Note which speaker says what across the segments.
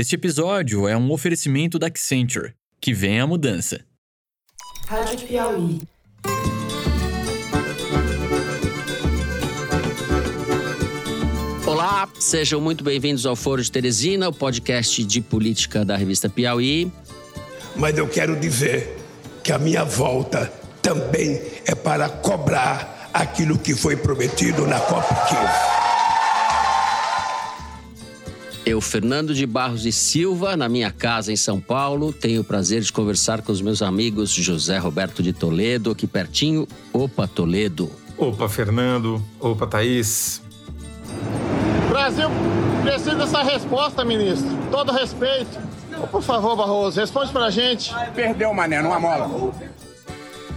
Speaker 1: Este episódio é um oferecimento da Accenture. Que vem a mudança.
Speaker 2: Rádio Piauí.
Speaker 3: Olá, sejam muito bem-vindos ao Foro de Teresina, o podcast de política da revista Piauí.
Speaker 4: Mas eu quero dizer que a minha volta também é para cobrar aquilo que foi prometido na COP15.
Speaker 3: Eu, Fernando de Barros e Silva, na minha casa em São Paulo, tenho o prazer de conversar com os meus amigos José Roberto de Toledo, aqui pertinho. Opa, Toledo.
Speaker 5: Opa, Fernando. Opa, Thaís.
Speaker 6: Brasil precisa dessa resposta, ministro. Todo respeito. Por favor, Barroso, responde pra gente.
Speaker 7: Perdeu, mané, numa mola.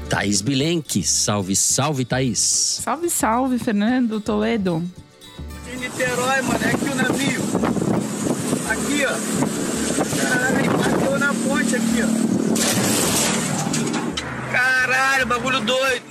Speaker 3: Thaís Bilenque. Salve, salve, Thaís.
Speaker 8: Salve, salve, Fernando Toledo.
Speaker 9: Em Niterói, mano, é aqui o navio. Aqui, ó. Caralho, bateu na ponte aqui, ó. Caralho, bagulho doido.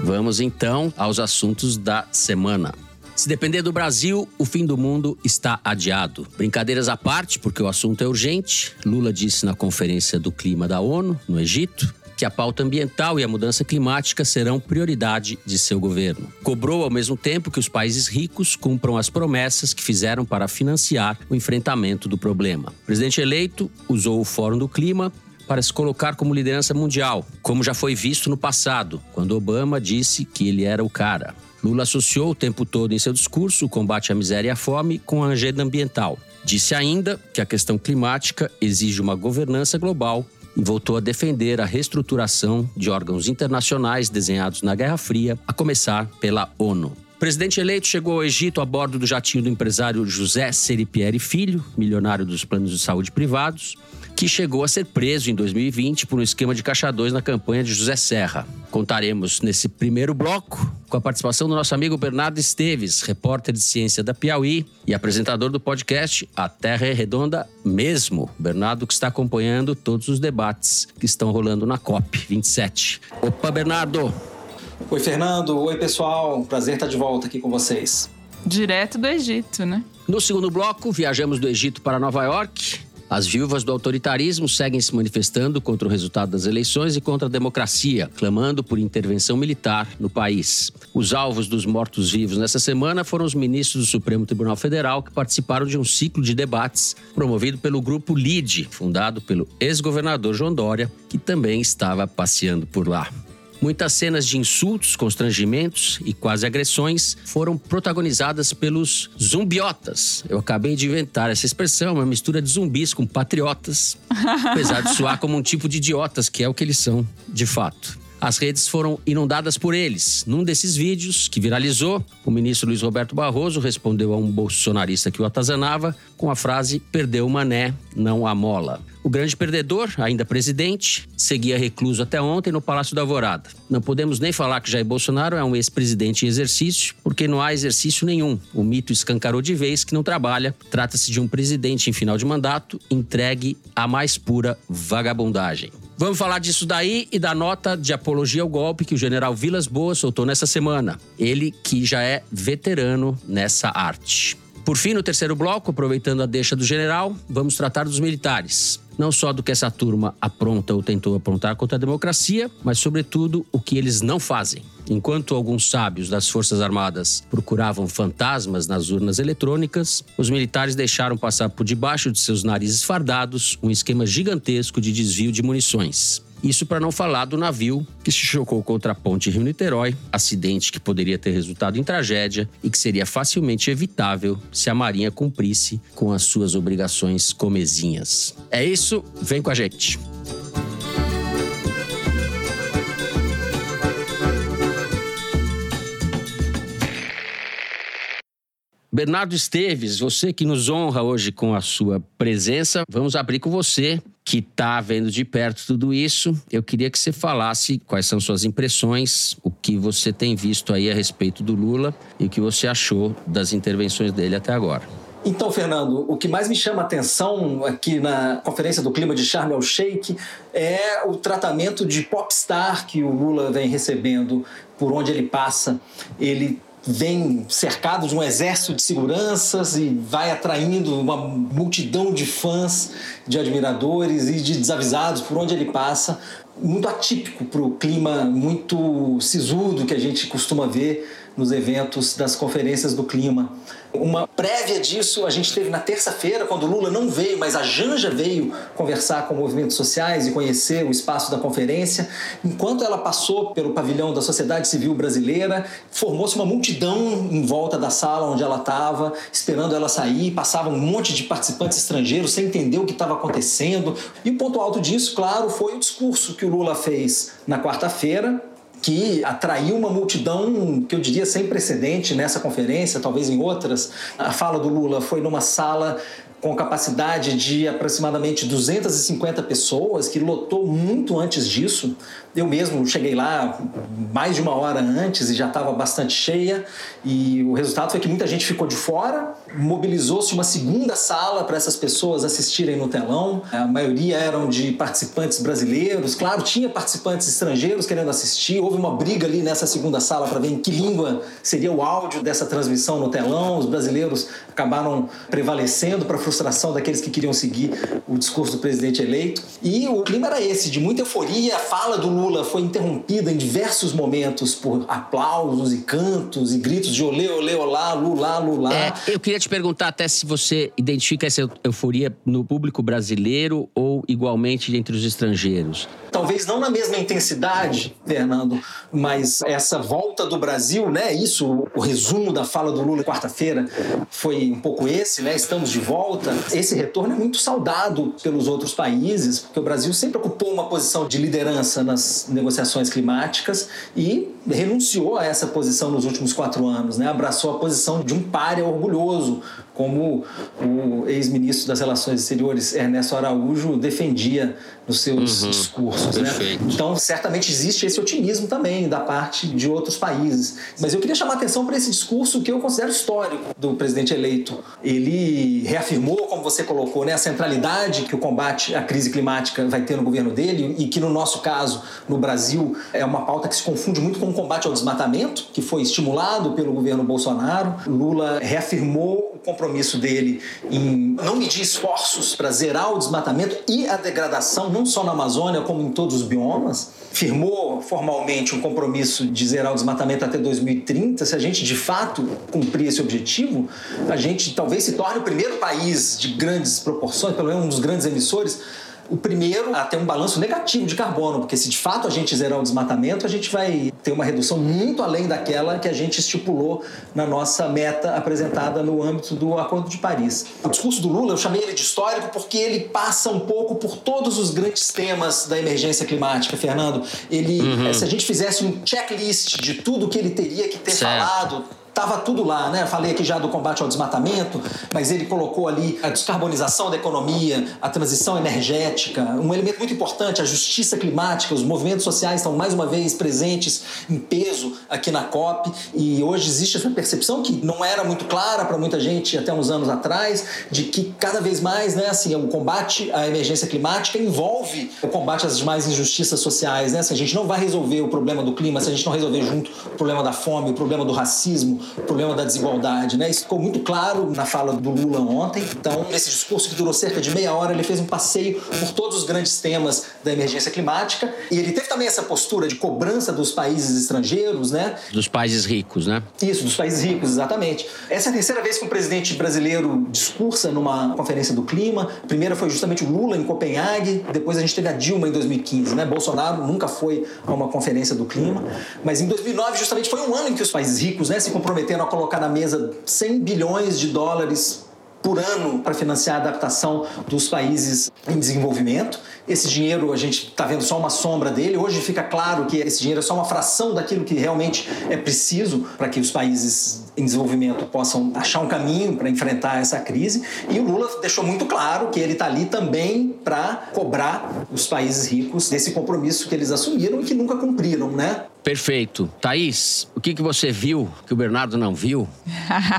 Speaker 3: Vamos então aos assuntos da semana. Se depender do Brasil, o fim do mundo está adiado. Brincadeiras à parte, porque o assunto é urgente. Lula disse na Conferência do Clima da ONU, no Egito, que a pauta ambiental e a mudança climática serão prioridade de seu governo. Cobrou, ao mesmo tempo, que os países ricos cumpram as promessas que fizeram para financiar o enfrentamento do problema. O presidente eleito usou o Fórum do Clima para se colocar como liderança mundial, como já foi visto no passado, quando Obama disse que ele era o cara. Lula associou o tempo todo em seu discurso o combate à miséria e à fome com a agenda ambiental. Disse ainda que a questão climática exige uma governança global voltou a defender a reestruturação de órgãos internacionais desenhados na Guerra Fria, a começar pela ONU. O presidente eleito chegou ao Egito a bordo do jatinho do empresário José Seripieri Filho, milionário dos planos de saúde privados, que chegou a ser preso em 2020 por um esquema de caixadores na campanha de José Serra. Contaremos nesse primeiro bloco com a participação do nosso amigo Bernardo Esteves, repórter de ciência da Piauí e apresentador do podcast A Terra é Redonda Mesmo. Bernardo que está acompanhando todos os debates que estão rolando na COP 27. Opa, Bernardo!
Speaker 10: Oi, Fernando. Oi, pessoal. Prazer estar de volta aqui com vocês.
Speaker 8: Direto do Egito, né?
Speaker 3: No segundo bloco, viajamos do Egito para Nova York as viúvas do autoritarismo seguem se manifestando contra o resultado das eleições e contra a democracia, clamando por intervenção militar no país. Os alvos dos mortos-vivos nessa semana foram os ministros do Supremo Tribunal Federal que participaram de um ciclo de debates promovido pelo grupo LIDE, fundado pelo ex-governador João Dória, que também estava passeando por lá. Muitas cenas de insultos, constrangimentos e quase agressões foram protagonizadas pelos zumbiotas. Eu acabei de inventar essa expressão, uma mistura de zumbis com patriotas, apesar de soar como um tipo de idiotas, que é o que eles são, de fato. As redes foram inundadas por eles. Num desses vídeos, que viralizou, o ministro Luiz Roberto Barroso respondeu a um bolsonarista que o atazanava com a frase: perdeu o mané, não a mola. O grande perdedor, ainda presidente, seguia recluso até ontem no Palácio da Alvorada. Não podemos nem falar que Jair Bolsonaro é um ex-presidente em exercício, porque não há exercício nenhum. O mito escancarou de vez que não trabalha. Trata-se de um presidente em final de mandato entregue à mais pura vagabundagem. Vamos falar disso daí e da nota de apologia ao golpe que o general Vilas Boas soltou nessa semana. Ele que já é veterano nessa arte. Por fim, no terceiro bloco, aproveitando a deixa do general, vamos tratar dos militares. Não só do que essa turma apronta ou tentou aprontar contra a democracia, mas, sobretudo, o que eles não fazem. Enquanto alguns sábios das Forças Armadas procuravam fantasmas nas urnas eletrônicas, os militares deixaram passar por debaixo de seus narizes fardados um esquema gigantesco de desvio de munições. Isso para não falar do navio que se chocou contra a ponte Rio-Niterói, acidente que poderia ter resultado em tragédia e que seria facilmente evitável se a Marinha cumprisse com as suas obrigações comezinhas. É isso, vem com a gente. Bernardo Esteves, você que nos honra hoje com a sua presença, vamos abrir com você, que está vendo de perto tudo isso. Eu queria que você falasse quais são suas impressões, o que você tem visto aí a respeito do Lula e o que você achou das intervenções dele até agora.
Speaker 10: Então, Fernando, o que mais me chama a atenção aqui na Conferência do Clima de Sharm el-Sheikh é o tratamento de popstar que o Lula vem recebendo por onde ele passa. Ele vem cercado de um exército de seguranças e vai atraindo uma multidão de fãs, de admiradores e de desavisados por onde ele passa. Muito atípico para o clima muito sisudo que a gente costuma ver nos eventos das conferências do clima. Uma prévia disso a gente teve na terça-feira, quando Lula não veio, mas a Janja veio conversar com movimentos sociais e conhecer o espaço da conferência. Enquanto ela passou pelo pavilhão da sociedade civil brasileira, formou-se uma multidão em volta da sala onde ela estava, esperando ela sair. Passava um monte de participantes estrangeiros sem entender o que estava acontecendo. E o ponto alto disso, claro, foi o discurso que o Lula fez na quarta-feira, que atraiu uma multidão que eu diria sem precedente nessa conferência, talvez em outras. A fala do Lula foi numa sala com capacidade de aproximadamente 250 pessoas, que lotou muito antes disso. Eu mesmo cheguei lá mais de uma hora antes e já estava bastante cheia. E o resultado foi que muita gente ficou de fora. Mobilizou-se uma segunda sala para essas pessoas assistirem no telão. A maioria eram de participantes brasileiros. Claro, tinha participantes estrangeiros querendo assistir. Houve uma briga ali nessa segunda sala para ver em que língua seria o áudio dessa transmissão no telão. Os brasileiros acabaram prevalecendo para frustração daqueles que queriam seguir o discurso do presidente eleito. E o clima era esse, de muita euforia. A fala do Lula foi interrompida em diversos momentos por aplausos e cantos e gritos de olê, olê, olá, Lula, Lula.
Speaker 3: É, eu queria te perguntar até se você identifica essa euforia no público brasileiro ou igualmente entre os estrangeiros.
Speaker 10: Talvez não na mesma intensidade, Fernando, mas essa volta do Brasil, né? Isso, o resumo da fala do Lula quarta-feira foi um pouco esse, né? Estamos de volta. Esse retorno é muito saudado pelos outros países, porque o Brasil sempre ocupou uma posição de liderança nas negociações climáticas e renunciou a essa posição nos últimos quatro anos, né? Abraçou a posição de um páreo orgulhoso, como o ex-ministro das Relações Exteriores Ernesto Araújo defendia nos seus uhum, discursos. Né? Então, certamente existe esse otimismo também da parte de outros países. Mas eu queria chamar a atenção para esse discurso que eu considero histórico do presidente eleito. Ele reafirmou, como você colocou, né, a centralidade que o combate à crise climática vai ter no governo dele e que, no nosso caso, no Brasil, é uma pauta que se confunde muito com o combate ao desmatamento, que foi estimulado pelo governo Bolsonaro. Lula reafirmou o compromisso dele em não medir esforços para zerar o desmatamento e a degradação, não só na Amazônia, como em todos os biomas. Firmou formalmente um compromisso de zerar o desmatamento até 2030. Se a gente de fato cumprir esse objetivo, a gente talvez se torne o primeiro país de grandes proporções, pelo menos um dos grandes emissores o primeiro a ter um balanço negativo de carbono, porque se de fato a gente zerar o desmatamento, a gente vai ter uma redução muito além daquela que a gente estipulou na nossa meta apresentada no âmbito do Acordo de Paris. O discurso do Lula, eu chamei ele de histórico porque ele passa um pouco por todos os grandes temas da emergência climática, Fernando. Ele, uhum. se a gente fizesse um checklist de tudo que ele teria que ter certo. falado, Estava tudo lá, né? Falei aqui já do combate ao desmatamento, mas ele colocou ali a descarbonização da economia, a transição energética, um elemento muito importante, a justiça climática. Os movimentos sociais estão mais uma vez presentes em peso aqui na COP e hoje existe essa percepção que não era muito clara para muita gente até uns anos atrás, de que cada vez mais, né, assim, o combate à emergência climática envolve o combate às demais injustiças sociais, né? Se a gente não vai resolver o problema do clima, se a gente não resolver junto o problema da fome, o problema do racismo, problema da desigualdade. Né? Isso ficou muito claro na fala do Lula ontem. Então, nesse discurso que durou cerca de meia hora, ele fez um passeio por todos os grandes temas da emergência climática. E ele teve também essa postura de cobrança dos países estrangeiros, né?
Speaker 3: Dos países ricos, né?
Speaker 10: Isso, dos países ricos, exatamente. Essa é a terceira vez que um presidente brasileiro discursa numa conferência do clima. A primeira foi justamente o Lula em Copenhague, depois a gente teve a Dilma em 2015, né? Bolsonaro nunca foi a uma conferência do clima, mas em 2009 justamente foi um ano em que os países ricos, né, se comprometeram comprometendo a colocar na mesa 100 bilhões de dólares por ano para financiar a adaptação dos países em desenvolvimento. Esse dinheiro a gente está vendo só uma sombra dele. Hoje fica claro que esse dinheiro é só uma fração daquilo que realmente é preciso para que os países em desenvolvimento possam achar um caminho para enfrentar essa crise. E o Lula deixou muito claro que ele está ali também para cobrar os países ricos desse compromisso que eles assumiram e que nunca cumpriram, né?
Speaker 3: Perfeito. Thaís, o que, que você viu que o Bernardo não viu?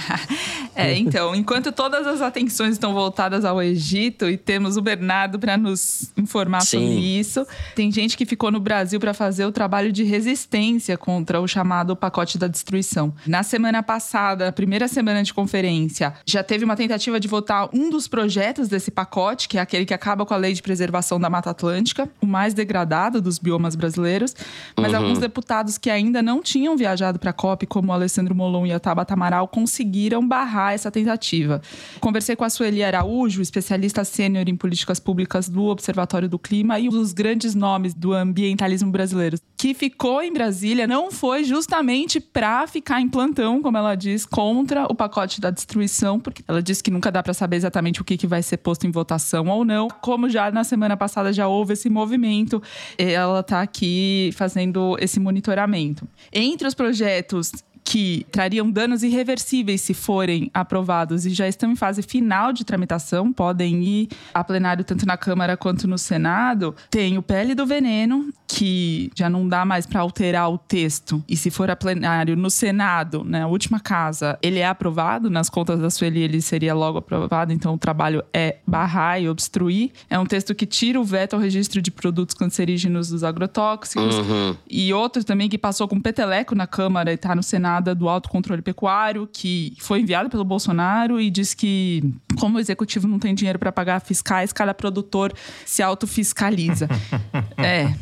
Speaker 8: é, então, enquanto todas as atenções estão voltadas ao Egito e temos o Bernardo para nos informar Sim. sobre isso, tem gente que ficou no Brasil para fazer o trabalho de resistência contra o chamado pacote da destruição. Na semana passada, a primeira semana de conferência, já teve uma tentativa de votar um dos projetos desse pacote, que é aquele que acaba com a lei de preservação da Mata Atlântica, o mais degradado dos biomas brasileiros, mas uhum. alguns deputados que ainda não tinham viajado para a COP, como o Alessandro Molon e a Tabata Amaral, conseguiram barrar essa tentativa. Conversei com a Sueli Araújo, especialista sênior em políticas públicas do Observatório do Clima e um dos grandes nomes do ambientalismo brasileiro, que ficou em Brasília, não foi justamente para ficar em plantão, como ela diz, contra o pacote da destruição, porque ela disse que nunca dá para saber exatamente o que, que vai ser posto em votação ou não. Como já na semana passada já houve esse movimento, ela está aqui fazendo esse monitoramento. Entre os projetos que trariam danos irreversíveis se forem aprovados e já estão em fase final de tramitação, podem ir a plenário tanto na Câmara quanto no Senado, tem o Pele do Veneno, que já não dá mais para alterar o texto. E se for a plenário no Senado, na né, última casa, ele é aprovado, nas contas da Sueli ele seria logo aprovado, então o trabalho é barrar e obstruir. É um texto que tira o veto ao registro de produtos cancerígenos dos agrotóxicos. Uhum. E outro também que passou com peteleco na Câmara e está no Senado do autocontrole pecuário, que foi enviado pelo Bolsonaro e diz que, como o executivo não tem dinheiro para pagar fiscais, cada produtor se autofiscaliza. é,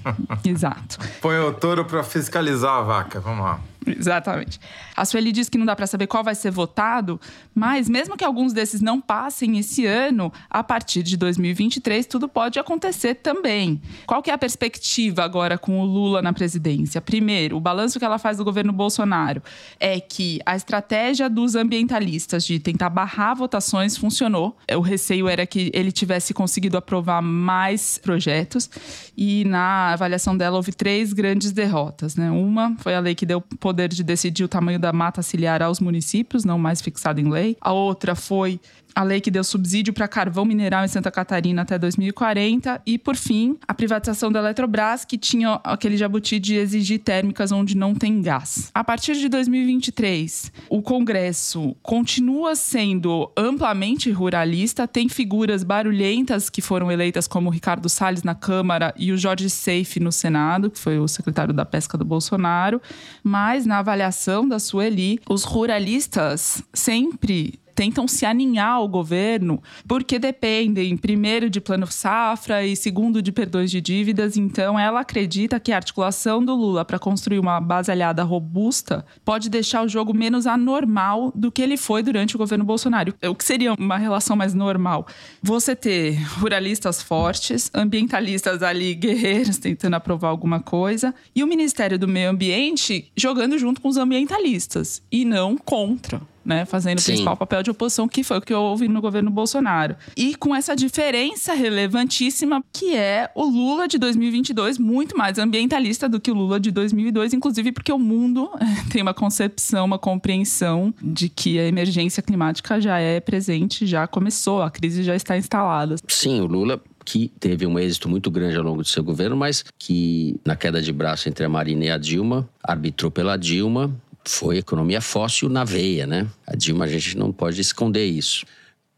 Speaker 8: exato.
Speaker 5: Põe o touro para fiscalizar a vaca, vamos lá.
Speaker 8: Exatamente. A Sueli diz que não dá para saber qual vai ser votado, mas mesmo que alguns desses não passem esse ano, a partir de 2023 tudo pode acontecer também. Qual que é a perspectiva agora com o Lula na presidência? Primeiro, o balanço que ela faz do governo Bolsonaro é que a estratégia dos ambientalistas de tentar barrar votações funcionou. O receio era que ele tivesse conseguido aprovar mais projetos e na avaliação dela houve três grandes derrotas, né? Uma foi a lei que deu poder poder de decidir o tamanho da mata ciliar aos municípios, não mais fixado em lei. A outra foi a lei que deu subsídio para carvão mineral em Santa Catarina até 2040 e, por fim, a privatização da Eletrobras, que tinha aquele jabuti de exigir térmicas onde não tem gás. A partir de 2023, o Congresso continua sendo amplamente ruralista, tem figuras barulhentas que foram eleitas como Ricardo Salles na Câmara e o Jorge Seife no Senado, que foi o secretário da Pesca do Bolsonaro, mas na avaliação da Sueli, os ruralistas sempre tentam se aninhar ao governo, porque dependem, primeiro, de plano safra e segundo, de perdões de dívidas. Então, ela acredita que a articulação do Lula para construir uma base aliada robusta pode deixar o jogo menos anormal do que ele foi durante o governo Bolsonaro. O que seria uma relação mais normal? Você ter ruralistas fortes, ambientalistas ali guerreiros tentando aprovar alguma coisa, e o Ministério do Meio Ambiente jogando junto com os ambientalistas e não contra né, fazendo o principal papel de oposição, que foi o que houve no governo Bolsonaro. E com essa diferença relevantíssima, que é o Lula de 2022 muito mais ambientalista do que o Lula de 2002, inclusive porque o mundo tem uma concepção, uma compreensão de que a emergência climática já é presente, já começou, a crise já está instalada.
Speaker 3: Sim, o Lula que teve um êxito muito grande ao longo do seu governo, mas que na queda de braço entre a Marina e a Dilma, arbitrou pela Dilma, foi economia fóssil na veia, né? A Dilma, a gente não pode esconder isso.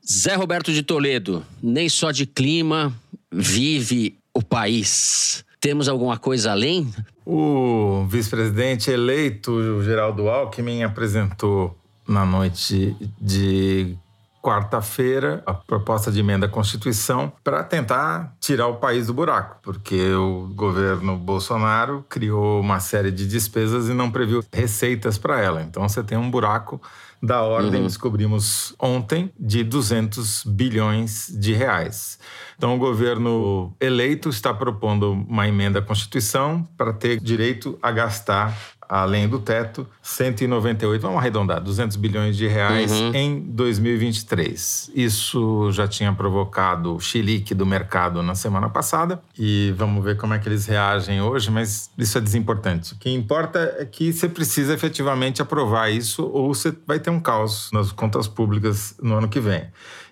Speaker 3: Zé Roberto de Toledo, nem só de clima vive o país. Temos alguma coisa além?
Speaker 5: O vice-presidente eleito, Geraldo Alckmin, apresentou na noite de quarta-feira a proposta de emenda à Constituição para tentar tirar o país do buraco, porque o governo Bolsonaro criou uma série de despesas e não previu receitas para ela. Então você tem um buraco da ordem, uhum. descobrimos ontem, de 200 bilhões de reais. Então, o governo eleito está propondo uma emenda à Constituição para ter direito a gastar além do teto, 198, vamos arredondar, 200 bilhões de reais
Speaker 3: Uhum.
Speaker 5: em 2023. Isso já tinha provocado chilique do mercado na semana passada e vamos ver como é que eles reagem hoje, mas isso é desimportante. O que importa é que você precisa efetivamente aprovar isso ou você vai ter um caos nas contas públicas no ano que vem.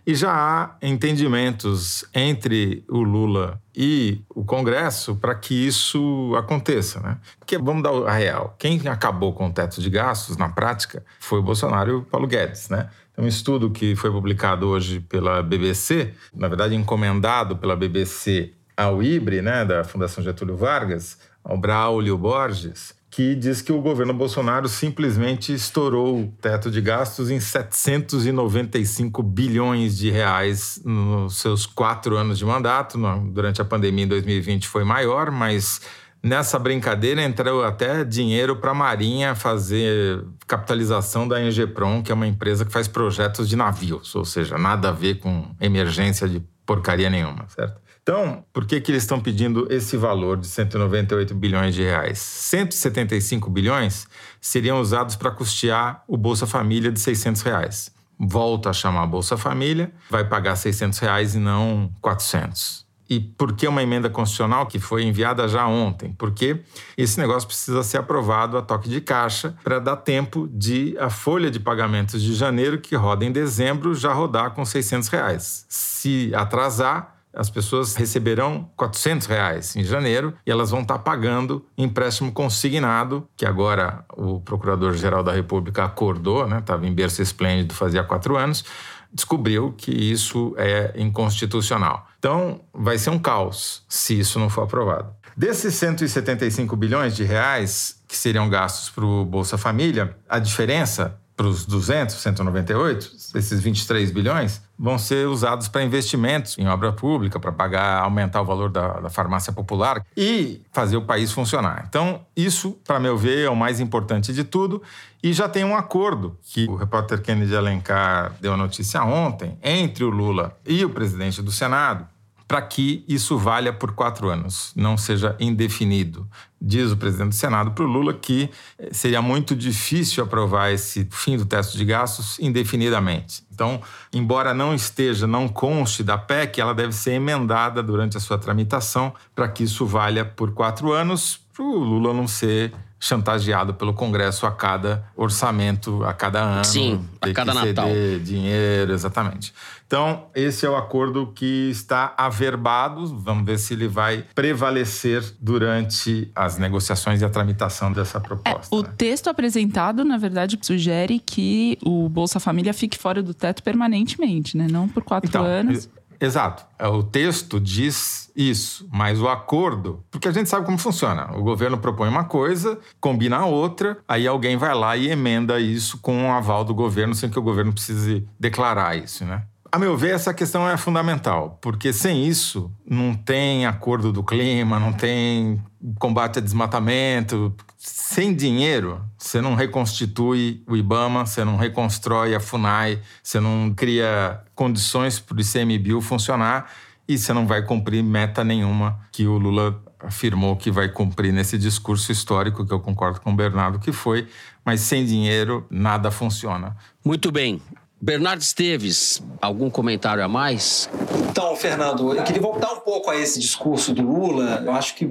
Speaker 5: E já há entendimentos entre o Lula e o Congresso para que isso aconteça, né? Porque vamos dar a real. Quem acabou com o teto de gastos na prática foi o Bolsonaro e o Paulo Guedes, né? Tem um estudo que foi publicado hoje pela BBC, na verdade encomendado pela BBC ao IBRE, né, da Fundação Getúlio Vargas, ao Braulio Borges, que diz que o governo Bolsonaro simplesmente estourou o teto de gastos em 795 bilhões de reais nos seus quatro anos de mandato. Durante a pandemia em 2020 foi maior, mas nessa brincadeira entrou até dinheiro para a Marinha fazer capitalização da Engeprom, que é uma empresa que faz projetos de navios, ou seja, nada a ver com emergência de porcaria nenhuma, certo? Então, por que, que eles estão pedindo esse valor de 198 bilhões de reais? 175 bilhões seriam usados para custear o Bolsa Família de 600 reais. Volta a chamar Bolsa Família, vai pagar 600 reais e não 400. E por que uma emenda constitucional que foi enviada já ontem? Porque esse negócio precisa ser aprovado a toque de caixa para dar tempo de a folha de pagamentos de janeiro, que roda em dezembro, já rodar com 600 reais. Se atrasar, as pessoas receberão 400 reais em janeiro e elas vão estar pagando empréstimo consignado, que agora o Procurador-Geral da República acordou, né? Estava em berço esplêndido fazia quatro anos, descobriu que isso é inconstitucional. Então, vai ser um caos se isso não for aprovado. Desses 175 bilhões de reais que seriam gastos para o Bolsa Família, a diferença para os 200, 198, esses 23 bilhões, vão ser usados para investimentos em obra pública, para pagar, aumentar o valor da, da farmácia popular e fazer o país funcionar. Então, isso, para meu ver, é o mais importante de tudo. E já tem um acordo que o repórter Kennedy Alencar deu a notícia ontem entre o Lula e o presidente do Senado para que isso valha por quatro anos, não seja indefinido. Diz o presidente do Senado para o Lula que eh, seria muito difícil aprovar esse fim do teto de gastos indefinidamente. Então, embora não esteja, não conste da PEC, ela deve ser emendada durante a sua tramitação para que isso valha por quatro anos, para o Lula não ser chantageado pelo Congresso a cada orçamento, a cada ano.
Speaker 3: Sim, a cada
Speaker 5: que ceder
Speaker 3: Natal.
Speaker 5: dinheiro, exatamente. Então, esse é o acordo que está averbado. Vamos ver se ele vai prevalecer durante as negociações e a tramitação dessa proposta.
Speaker 8: O
Speaker 5: né?
Speaker 8: texto apresentado, na verdade, sugere que o Bolsa Família fique fora do teto permanentemente, né? Não por quatro
Speaker 5: Então,
Speaker 8: anos.
Speaker 5: Exato. É, O texto diz isso, mas o acordo, porque a gente sabe como funciona. O governo propõe uma coisa, combina a outra, aí alguém vai lá e emenda isso com o aval do governo, sem que o governo precise declarar isso, né? A meu ver, essa questão é fundamental, porque sem isso não tem acordo do clima, não tem combate a desmatamento. Sem dinheiro, você não reconstitui o IBAMA, você não reconstrói a FUNAI, você não cria condições para o ICMBio funcionar e você não vai cumprir meta nenhuma que o Lula afirmou que vai cumprir nesse discurso histórico, que eu concordo com o Bernardo que foi, mas sem dinheiro nada funciona.
Speaker 3: Muito bem. Bernardo Esteves, algum comentário a mais?
Speaker 10: Então, Fernando, eu queria voltar um pouco a esse discurso do Lula. Eu acho que,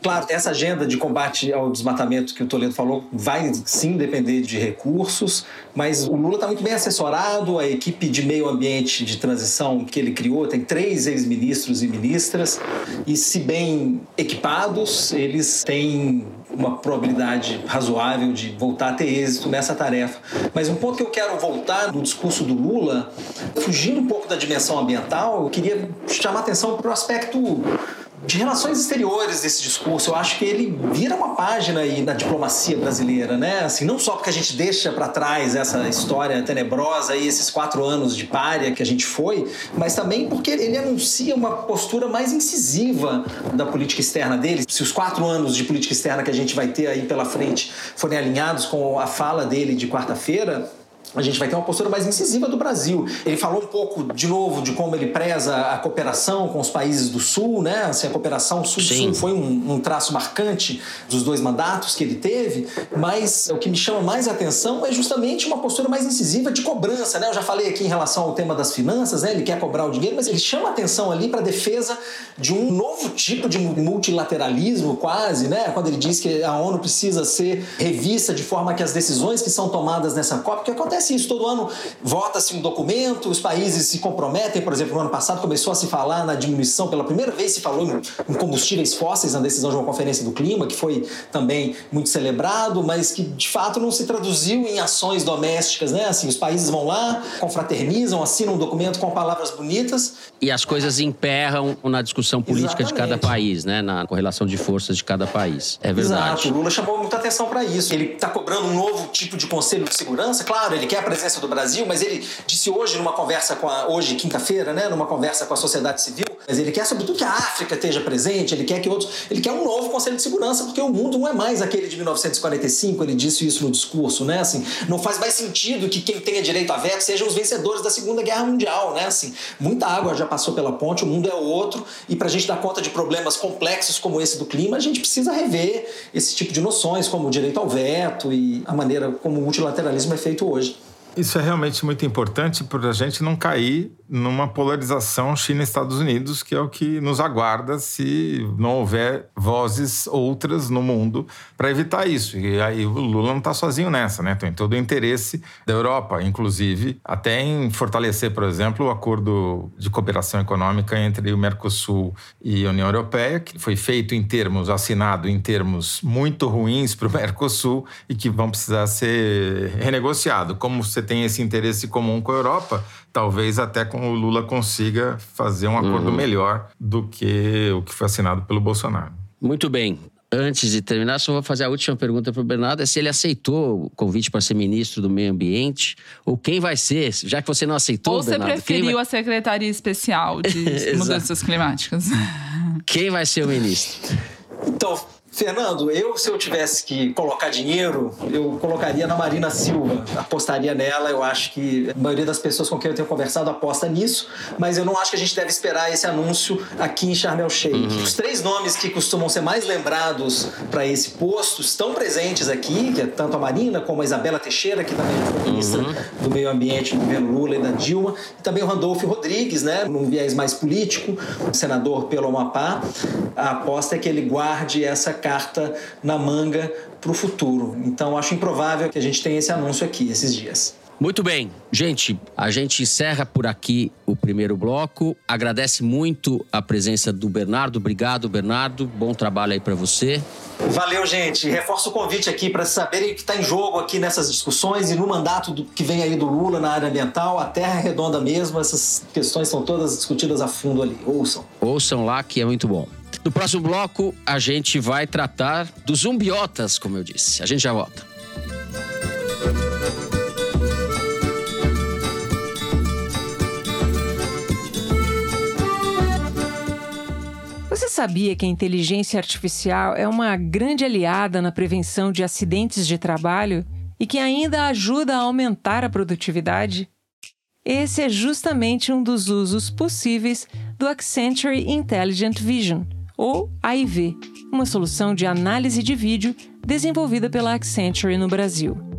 Speaker 10: claro, essa agenda de combate ao desmatamento que o Toledo falou vai sim depender de recursos, mas o Lula está muito bem assessorado, a equipe de meio ambiente de transição que ele criou tem três ex-ministros e ministras, e se bem equipados, eles têm uma probabilidade razoável de voltar a ter êxito nessa tarefa. Mas um ponto que eu quero voltar no discurso do Lula, fugindo um pouco da dimensão ambiental, eu queria chamar atenção para o aspecto de relações exteriores desse discurso. Eu acho que ele vira uma página aí na diplomacia brasileira, né? Assim, não só porque a gente deixa para trás essa história tenebrosa e esses quatro anos de párea que a gente foi, mas também porque ele anuncia uma postura mais incisiva da política externa dele. Se os quatro anos de política externa que a gente vai ter aí pela frente forem alinhados com a fala dele de quarta-feira, a gente vai ter uma postura mais incisiva do Brasil. Ele falou um pouco, de novo, de como ele preza a cooperação com os países do Sul, né? Assim, a cooperação Sul-Sul foi um, um, traço marcante dos dois mandatos que ele teve, mas o que me chama mais atenção é justamente uma postura mais incisiva de cobrança, né? Eu já falei aqui em relação ao tema das finanças, né? Ele quer cobrar o dinheiro, mas ele chama atenção ali para a defesa de um novo tipo de multilateralismo, quase, né? Quando ele diz que a ONU precisa ser revista de forma que as decisões que são tomadas nessa COP, porque acontece acontece isso todo ano, vota-se um documento, os países se comprometem, por exemplo, no ano passado começou a se falar na diminuição, pela primeira vez se falou em combustíveis fósseis na decisão de uma conferência do clima, que foi também muito celebrado, mas que de fato não se traduziu em ações domésticas, né? Assim, os países vão lá, confraternizam, assinam um documento com palavras bonitas.
Speaker 3: E as coisas emperram na discussão política Exatamente. de cada país, né? Na correlação de forças de cada país. É verdade.
Speaker 10: Exato. O Lula chamou muita atenção para isso. Ele está cobrando um novo tipo de conselho de segurança, claro, ele quer a presença do Brasil, mas ele disse hoje numa conversa com a hoje quinta-feira, né, numa conversa com a sociedade civil, mas ele quer sobretudo que a África esteja presente, ele quer que outros, ele quer um novo Conselho de Segurança porque o mundo não é mais aquele de 1945, ele disse isso no discurso, né, assim, não faz mais sentido que quem tenha direito a veto sejam os vencedores da Segunda Guerra Mundial, né, assim, muita água já passou pela ponte, o mundo é outro e para a gente dar conta de problemas complexos como esse do clima, a gente precisa rever esse tipo de noções como o direito ao veto e a maneira como o multilateralismo é feito hoje.
Speaker 5: Isso é realmente muito importante para a gente não cair numa polarização China-Estados Unidos, que é o que nos aguarda se não houver vozes outras no mundo para evitar isso. E aí o Lula não está sozinho nessa, né? Tem todo o interesse da Europa, inclusive, até em fortalecer, por exemplo, o acordo de cooperação econômica entre o Mercosul e a União Europeia, que foi feito em termos, assinado em termos muito ruins para o Mercosul e que vão precisar ser renegociados. Como você tem esse interesse comum com a Europa, talvez até com o Lula consiga fazer um acordo uhum. melhor do que o que foi assinado pelo Bolsonaro.
Speaker 3: Muito bem. Antes de terminar, só vou fazer a última pergunta para o Bernardo: é se ele aceitou o convite para ser ministro do Meio Ambiente, ou quem vai ser, já que você não aceitou.
Speaker 8: Ou você
Speaker 3: Bernardo,
Speaker 8: preferiu vai... a Secretaria Especial de Mudanças Climáticas.
Speaker 3: Quem vai ser o ministro?
Speaker 10: Então, Fernando, eu se eu tivesse que colocar dinheiro, eu colocaria na Marina Silva, apostaria nela. Eu acho que a maioria das pessoas com quem eu tenho conversado aposta nisso, mas eu não acho que a gente deve esperar esse anúncio aqui em Sharm el Sheikh. Uhum. Os três nomes que costumam ser mais lembrados para esse posto estão presentes aqui, que é tanto a Marina como a Isabela Teixeira, que também é ministra uhum. do Meio Ambiente do governo Lula e da Dilma, e também o Randolfo Rodrigues, né, num viés mais político, senador pelo Amapá. A aposta é que ele guarde essa carta na manga para o futuro. Então, acho improvável que a gente tenha esse anúncio aqui esses dias.
Speaker 3: Muito bem, gente, a gente encerra por aqui o primeiro bloco. Agradece muito a presença do Bernardo. Obrigado, Bernardo. Bom trabalho aí para você.
Speaker 10: Valeu, gente. Reforço o convite aqui para saberem o que está em jogo aqui nessas discussões e no mandato do, que vem aí do Lula na área ambiental, a terra é redonda mesmo. Essas questões são todas discutidas a fundo ali. Ouçam.
Speaker 3: Ouçam lá que é muito bom. No próximo bloco, a gente vai tratar dos zumbiotas, como eu disse. A gente já volta.
Speaker 11: Você sabia que a inteligência artificial é uma grande aliada na prevenção de acidentes de trabalho e que ainda ajuda a aumentar a produtividade? Esse é justamente um dos usos possíveis do Accenture Intelligent Vision ou AIV, uma solução de análise de vídeo desenvolvida pela Accenture no Brasil.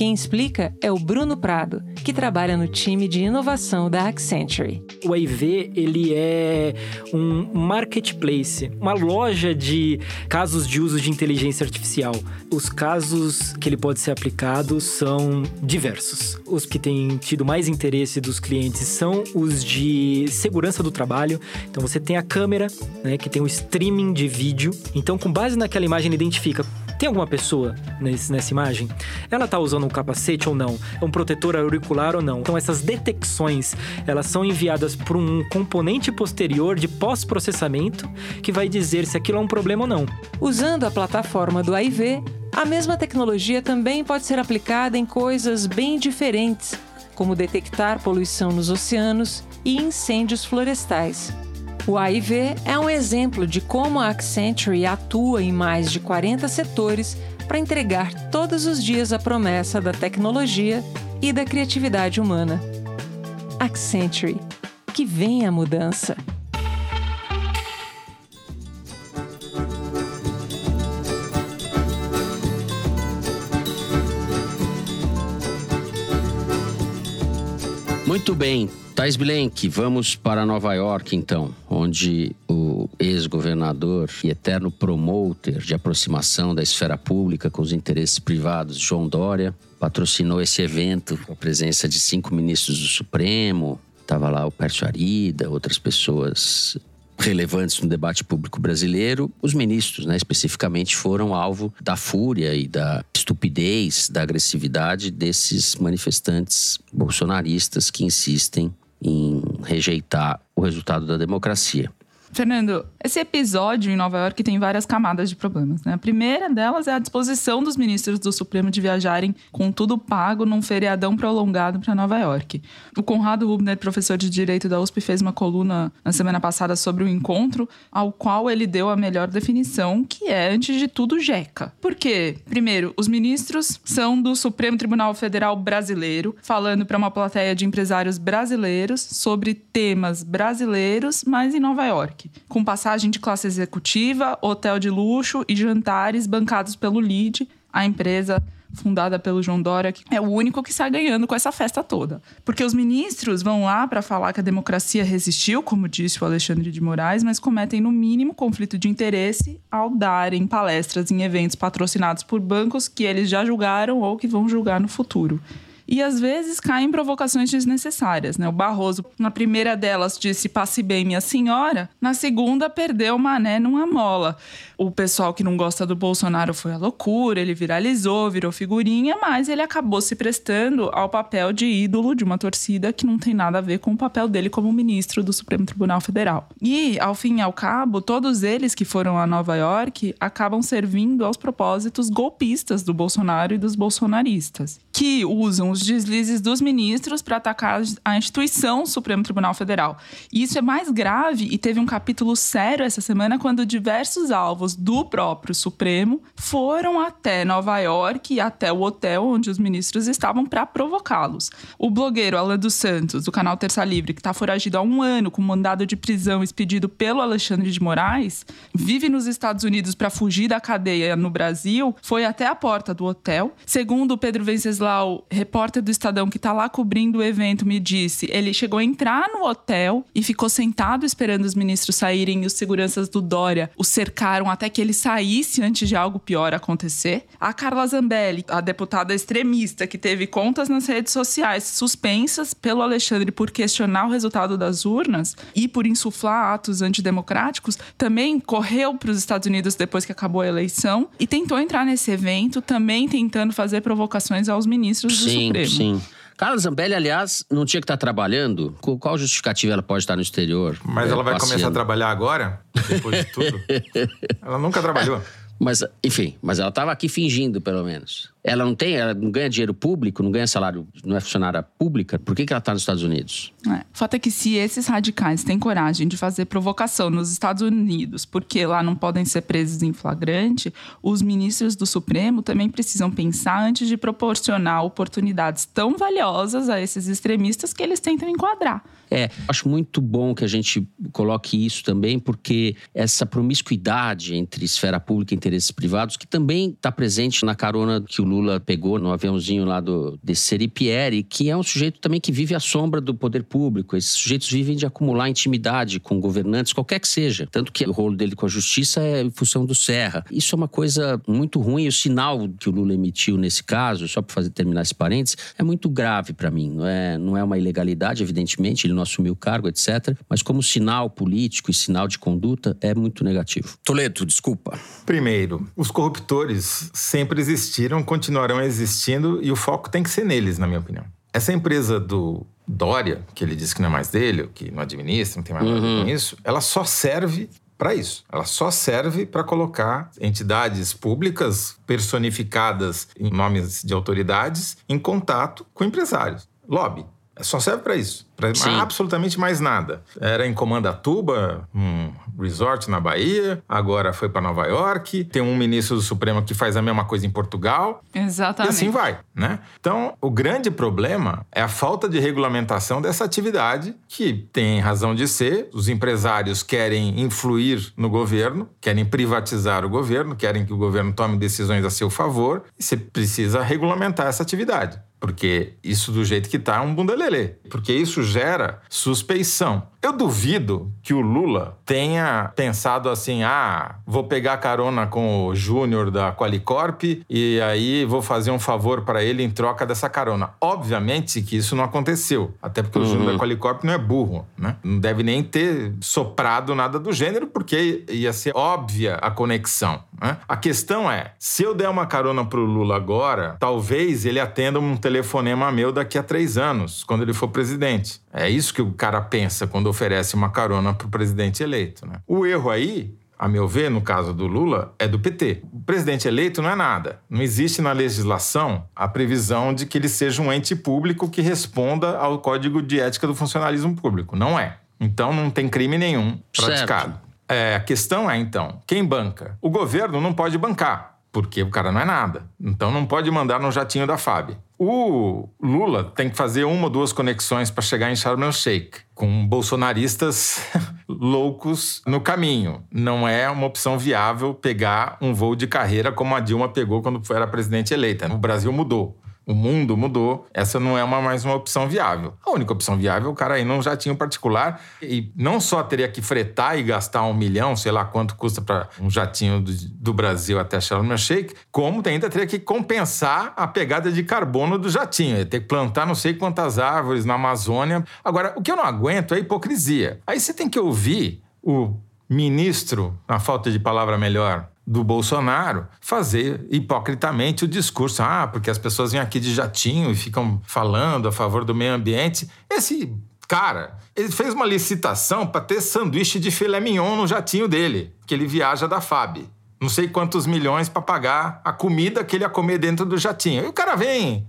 Speaker 11: Quem explica é o Bruno Prado, que trabalha no time de inovação da Accenture.
Speaker 12: O AIV ele é um marketplace, uma loja de casos de uso de inteligência artificial. Os casos que ele pode ser aplicado são diversos. Os que têm tido mais interesse dos clientes são os de segurança do trabalho. Então você tem a câmera, né, que tem o streaming de vídeo. Então com base naquela imagem ele identifica tem alguma pessoa nesse, nessa imagem? Ela está usando um capacete ou não? É um protetor auricular ou não? Então essas detecções, elas são enviadas por um componente posterior de pós-processamento que vai dizer se aquilo é um problema ou não.
Speaker 11: Usando a plataforma do AIV, a mesma tecnologia também pode ser aplicada em coisas bem diferentes, como detectar poluição nos oceanos e incêndios florestais. O AIV é um exemplo de como a Accenture atua em mais de 40 setores para entregar todos os dias a promessa da tecnologia e da criatividade humana. Accenture. Que vem a mudança.
Speaker 3: Muito bem. Thais Bilenque, vamos para Nova York, então, onde o ex-governador e eterno promoter de aproximação da esfera pública com os interesses privados, João Dória, patrocinou esse evento com a presença de cinco ministros do Supremo. Estava lá o Pércio Arida, outras pessoas relevantes no debate público brasileiro, os ministros, né, especificamente, foram alvo da fúria e da estupidez, da agressividade desses manifestantes bolsonaristas que insistem em rejeitar o resultado da democracia.
Speaker 8: Fernando, esse episódio em Nova York tem várias camadas de problemas. Né? A primeira delas é a disposição dos ministros do Supremo de viajarem com tudo pago num feriadão prolongado para Nova York. O Conrado Rubner, professor de Direito da USP, fez uma coluna na semana passada sobre o encontro, ao qual ele deu a melhor definição, que é, antes de tudo, jeca. Por quê? Primeiro, os ministros são do Supremo Tribunal Federal Brasileiro, falando para uma plateia de empresários brasileiros sobre temas brasileiros, mas em Nova York com passagem de classe executiva, hotel de luxo e jantares bancados pelo LID, a empresa fundada pelo João Dória, que é o único que sai ganhando com essa festa toda. Porque os ministros vão lá para falar que a democracia resistiu, como disse o Alexandre de Moraes, mas cometem no mínimo conflito de interesse ao darem palestras em eventos patrocinados por bancos que eles já julgaram ou que vão julgar no futuro e às vezes caem em provocações desnecessárias. Né? O Barroso, na primeira delas, disse passe bem, minha senhora, na segunda, perdeu o mané numa mola. O pessoal que não gosta do Bolsonaro foi a loucura, ele viralizou, virou figurinha, mas ele acabou se prestando ao papel de ídolo de uma torcida que não tem nada a ver com o papel dele como ministro do Supremo Tribunal Federal. E, ao fim e ao cabo, todos eles que foram a Nova York acabam servindo aos propósitos golpistas do Bolsonaro e dos bolsonaristas, que usam os deslizes dos ministros para atacar a instituição Supremo Tribunal Federal. E isso é mais grave e teve um capítulo sério essa semana quando diversos alvos do próprio Supremo foram até Nova York e até o hotel onde os ministros estavam para provocá-los. O blogueiro Alan dos Santos, do canal Terça Livre, que está foragido há um ano com mandado de prisão expedido pelo Alexandre de Moraes, vive nos Estados Unidos para fugir da cadeia no Brasil, foi até a porta do hotel. Segundo o Pedro Venceslau, repórter do Estadão que está lá cobrindo o evento, me disse, ele chegou a entrar no hotel e ficou sentado esperando os ministros saírem e os seguranças do Dória o cercaram até que ele saísse antes de algo pior acontecer. A Carla Zambelli, a deputada extremista que teve contas nas redes sociais suspensas pelo Alexandre por questionar o resultado das urnas e por insuflar atos antidemocráticos, também correu para os Estados Unidos depois que acabou a eleição e tentou entrar nesse evento, também tentando fazer provocações aos ministros do
Speaker 3: sim,
Speaker 8: Supremo.
Speaker 3: Sim. Carla Zambelli, aliás, não tinha que estar trabalhando? Com qual justificativa ela pode estar no exterior?
Speaker 5: Mas
Speaker 3: é,
Speaker 5: ela vai
Speaker 3: passeando?
Speaker 5: começar a trabalhar agora? Depois de tudo? ela nunca trabalhou.
Speaker 3: Mas, enfim, mas ela estava aqui fingindo, pelo menos. Ela não tem, ela não ganha dinheiro público, não ganha salário, não é funcionária pública. Por que, que ela está nos Estados Unidos?
Speaker 8: É. O fato é que se esses radicais têm coragem de fazer provocação nos Estados Unidos, porque lá não podem ser presos em flagrante, os ministros do Supremo também precisam pensar antes de proporcionar oportunidades tão valiosas a esses extremistas que eles tentam enquadrar.
Speaker 3: É, acho muito bom que a gente coloque isso também, porque essa promiscuidade entre esfera pública e interesses privados, que também está presente na carona que o Lula pegou no aviãozinho lá do de Seripieri, que é um sujeito também que vive à sombra do poder público. Esses sujeitos vivem de acumular intimidade com governantes, qualquer que seja. Tanto que o rolo dele com a justiça é em função do Serra. Isso é uma coisa muito ruim. O sinal que o Lula emitiu nesse caso, só para fazer terminar esse parênteses, é muito grave para mim. Não é, não é uma ilegalidade, evidentemente, ele não assumiu o cargo, etc. Mas como sinal político e sinal de conduta, é muito negativo. Toledo, desculpa.
Speaker 5: Primeiro, os corruptores sempre existiram, continuarão existindo e o foco tem que ser neles, na minha opinião. Essa empresa do Dória, que ele disse que não é mais dele, que não administra, não tem mais nada a ver com isso, ela só serve para isso. Ela só serve para colocar entidades públicas personificadas em nomes de autoridades em contato com empresários. Lobby. Só serve para isso. Para absolutamente mais nada. Era em Comandatuba, um resort na Bahia, agora foi para Nova York, tem um ministro do Supremo que faz a mesma coisa em Portugal.
Speaker 8: Exatamente.
Speaker 5: E assim vai, né? Então, o grande problema é a falta de regulamentação dessa atividade, que tem razão de ser. Os empresários querem influir no governo, querem privatizar o governo, querem que o governo tome decisões a seu favor, e você precisa regulamentar essa atividade. Porque isso do jeito que tá é um bundalelê. Porque isso gera suspeição. Eu duvido que o Lula tenha pensado assim: ah, vou pegar carona com o Júnior da Qualicorp e aí vou fazer um favor para ele em troca dessa carona. Obviamente que isso não aconteceu. Até porque o Júnior da Qualicorp não é burro, né? Não deve nem ter soprado nada do gênero, porque ia ser óbvia a conexão. Né? A questão é: se eu der uma carona pro Lula agora, talvez ele atenda um telefonema meu daqui a três anos, quando ele for presidente. É isso que o cara pensa quando oferece uma carona pro presidente eleito. Né? O erro aí a meu ver, no caso do Lula, é do PT. O presidente eleito não é nada. Não existe na legislação a previsão de que ele seja um ente público que responda ao Código de Ética do Funcionalismo Público. Não é. Então não tem crime nenhum praticado. É, a questão é, então, quem banca? O governo não pode bancar, porque o cara não é nada. Então não pode mandar no jatinho da FAB. O Lula tem que fazer uma ou duas conexões para chegar em Sharm el Sheikh, com bolsonaristas loucos no caminho. Não é uma opção viável pegar um voo de carreira como a Dilma pegou quando era presidente eleita. O Brasil mudou. O mundo mudou. Essa não é uma, mais uma opção viável. A única opção viável é o cara ir num jatinho particular e não só teria que fretar e gastar um milhão, sei lá quanto custa para um jatinho do, do Brasil até Sharm el Sheikh, como ainda teria que compensar a pegada de carbono do jatinho. Ia ter que plantar não sei quantas árvores na Amazônia. Agora, o que eu não aguento é a hipocrisia. Aí você tem que ouvir o ministro, na falta de palavra melhor, do Bolsonaro fazer hipocritamente o discurso. Ah, porque as pessoas vêm aqui de jatinho e ficam falando a favor do meio ambiente. Esse cara, ele fez uma licitação para ter sanduíche de filé mignon no jatinho dele, que ele viaja da FAB. Não sei quantos milhões para pagar a comida que ele ia comer dentro do jatinho. E o cara vem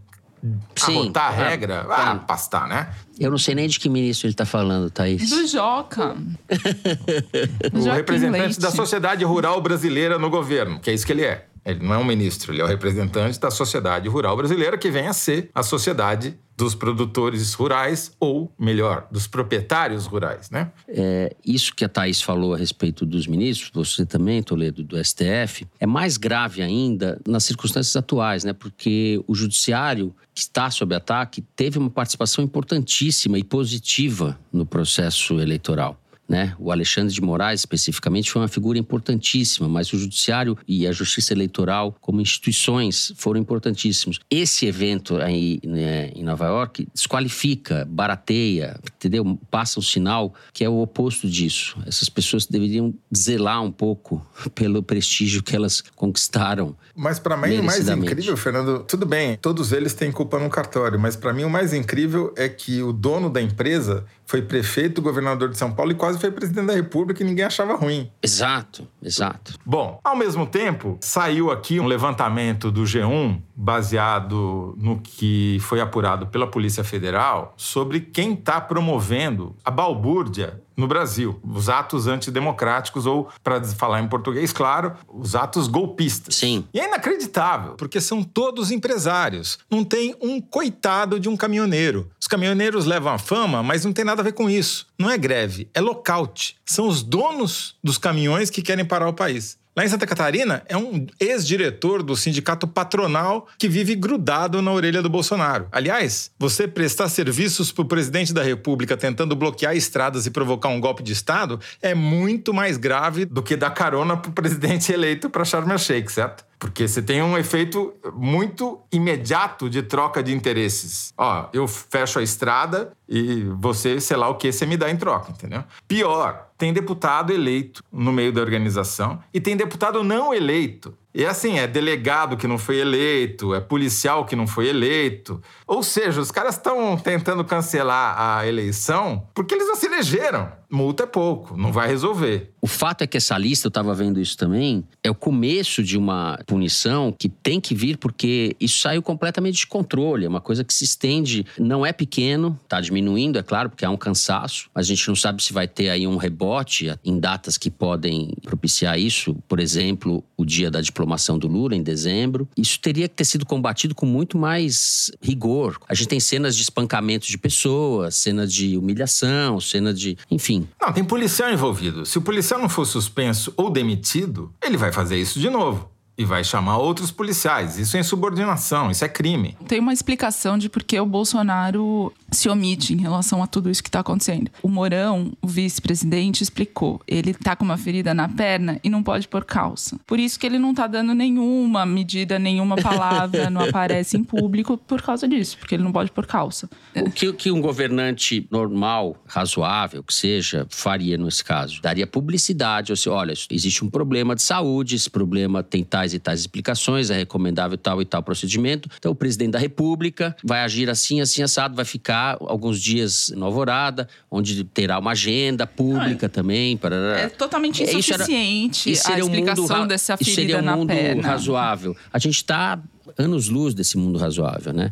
Speaker 3: Sim,
Speaker 5: arrotar a
Speaker 3: é,
Speaker 5: regra,
Speaker 3: é.
Speaker 5: ah, pastar, né?
Speaker 3: Eu não sei nem de que ministro ele tá falando, Thaís.
Speaker 8: Do Joca.
Speaker 5: O
Speaker 8: Joaquim
Speaker 5: representante
Speaker 8: Leite.
Speaker 5: da sociedade rural brasileira no governo, que é isso que ele é. Ele não é um ministro, ele é o representante da sociedade rural brasileira, que vem a ser a sociedade dos produtores rurais, ou, melhor, dos proprietários rurais, né?
Speaker 3: É, isso que a Thaís falou a respeito dos ministros, você também, Toledo, do STF, é mais grave ainda nas circunstâncias atuais, né? Porque o judiciário está sob ataque teve uma participação importantíssima e positiva no processo eleitoral. Né? O Alexandre de Moraes, especificamente, foi uma figura importantíssima, mas o Judiciário e a Justiça Eleitoral, como instituições, foram importantíssimos. Esse evento aí né, em Nova York desqualifica, barateia, entendeu? Passa um sinal que é o oposto disso. Essas pessoas deveriam zelar um pouco pelo prestígio que elas conquistaram.
Speaker 5: Mas para mim o mais incrível, Fernando, tudo bem, todos eles têm culpa no cartório, mas para mim o mais incrível é que o dono da empresa foi prefeito, governador de São Paulo e quase foi presidente da República e ninguém achava ruim.
Speaker 3: Exato, exato.
Speaker 5: Bom, ao mesmo tempo, saiu aqui um levantamento do G1, baseado no que foi apurado pela Polícia Federal, sobre quem está promovendo a balbúrdia no Brasil. Os atos antidemocráticos, ou, para falar em português, claro, os atos golpistas.
Speaker 3: Sim.
Speaker 5: E é inacreditável, porque são todos empresários. Não tem um coitado de um caminhoneiro. Os caminhoneiros levam a fama, mas não tem nada a ver com isso. Não é greve, é lockout. São os donos dos caminhões que querem parar o país. Lá em Santa Catarina, é um ex-diretor do sindicato patronal que vive grudado na orelha do Bolsonaro. Aliás, você prestar serviços para o presidente da República tentando bloquear estradas e provocar um golpe de Estado é muito mais grave do que dar carona para o presidente eleito para Sharm el Sheikh, certo? Porque você tem um efeito muito imediato de troca de interesses. Ó, eu fecho a estrada e você, sei lá o que, você me dá em troca, entendeu? Pior, tem deputado eleito no meio da organização e tem deputado não eleito. E assim, é delegado que não foi eleito, é policial que não foi eleito. Ou seja, os caras estão tentando cancelar a eleição porque eles não se elegeram. Multa é pouco, não vai resolver.
Speaker 3: O fato é que essa lista, eu estava vendo isso também, é o começo de uma punição que tem que vir porque isso saiu completamente de controle. É uma coisa que se estende, não é pequeno, está diminuindo, é claro, porque há um cansaço, mas a gente não sabe se vai ter aí um rebote em datas que podem propiciar isso. Por exemplo, o dia da diplomação do Lula, em dezembro. Isso teria que ter sido combatido com muito mais rigor. A gente tem cenas de espancamento de pessoas, cenas de humilhação, cena de. enfim.
Speaker 5: Não, tem policial envolvido. Se o policial não for suspenso ou demitido, ele vai fazer isso de novo e vai chamar outros policiais. Isso é insubordinação, isso é crime.
Speaker 8: Tem uma explicação de por que o Bolsonaro se omite em relação a tudo isso que está acontecendo. O Mourão, o vice-presidente, explicou. Ele tá com uma ferida na perna e não pode pôr calça. Por isso que ele não tá dando nenhuma medida, nenhuma palavra, não aparece em público por causa disso, porque ele não pode pôr calça.
Speaker 3: O que, que um governante normal, razoável, que seja, faria nesse caso? Daria publicidade, ou seja, olha, existe um problema de saúde, esse problema tem tais e tais explicações, é recomendável tal e tal procedimento. Então, o presidente da República vai agir assim, assim, assado, vai ficar alguns dias no Alvorada, onde terá uma agenda pública também. Para...
Speaker 8: É totalmente insuficiente
Speaker 3: isso era, isso
Speaker 8: a explicação
Speaker 3: um mundo,
Speaker 8: dessa ferida
Speaker 3: isso seria um
Speaker 8: na
Speaker 3: mundo
Speaker 8: perna.
Speaker 3: razoável. A gente está anos-luz desse mundo razoável, né?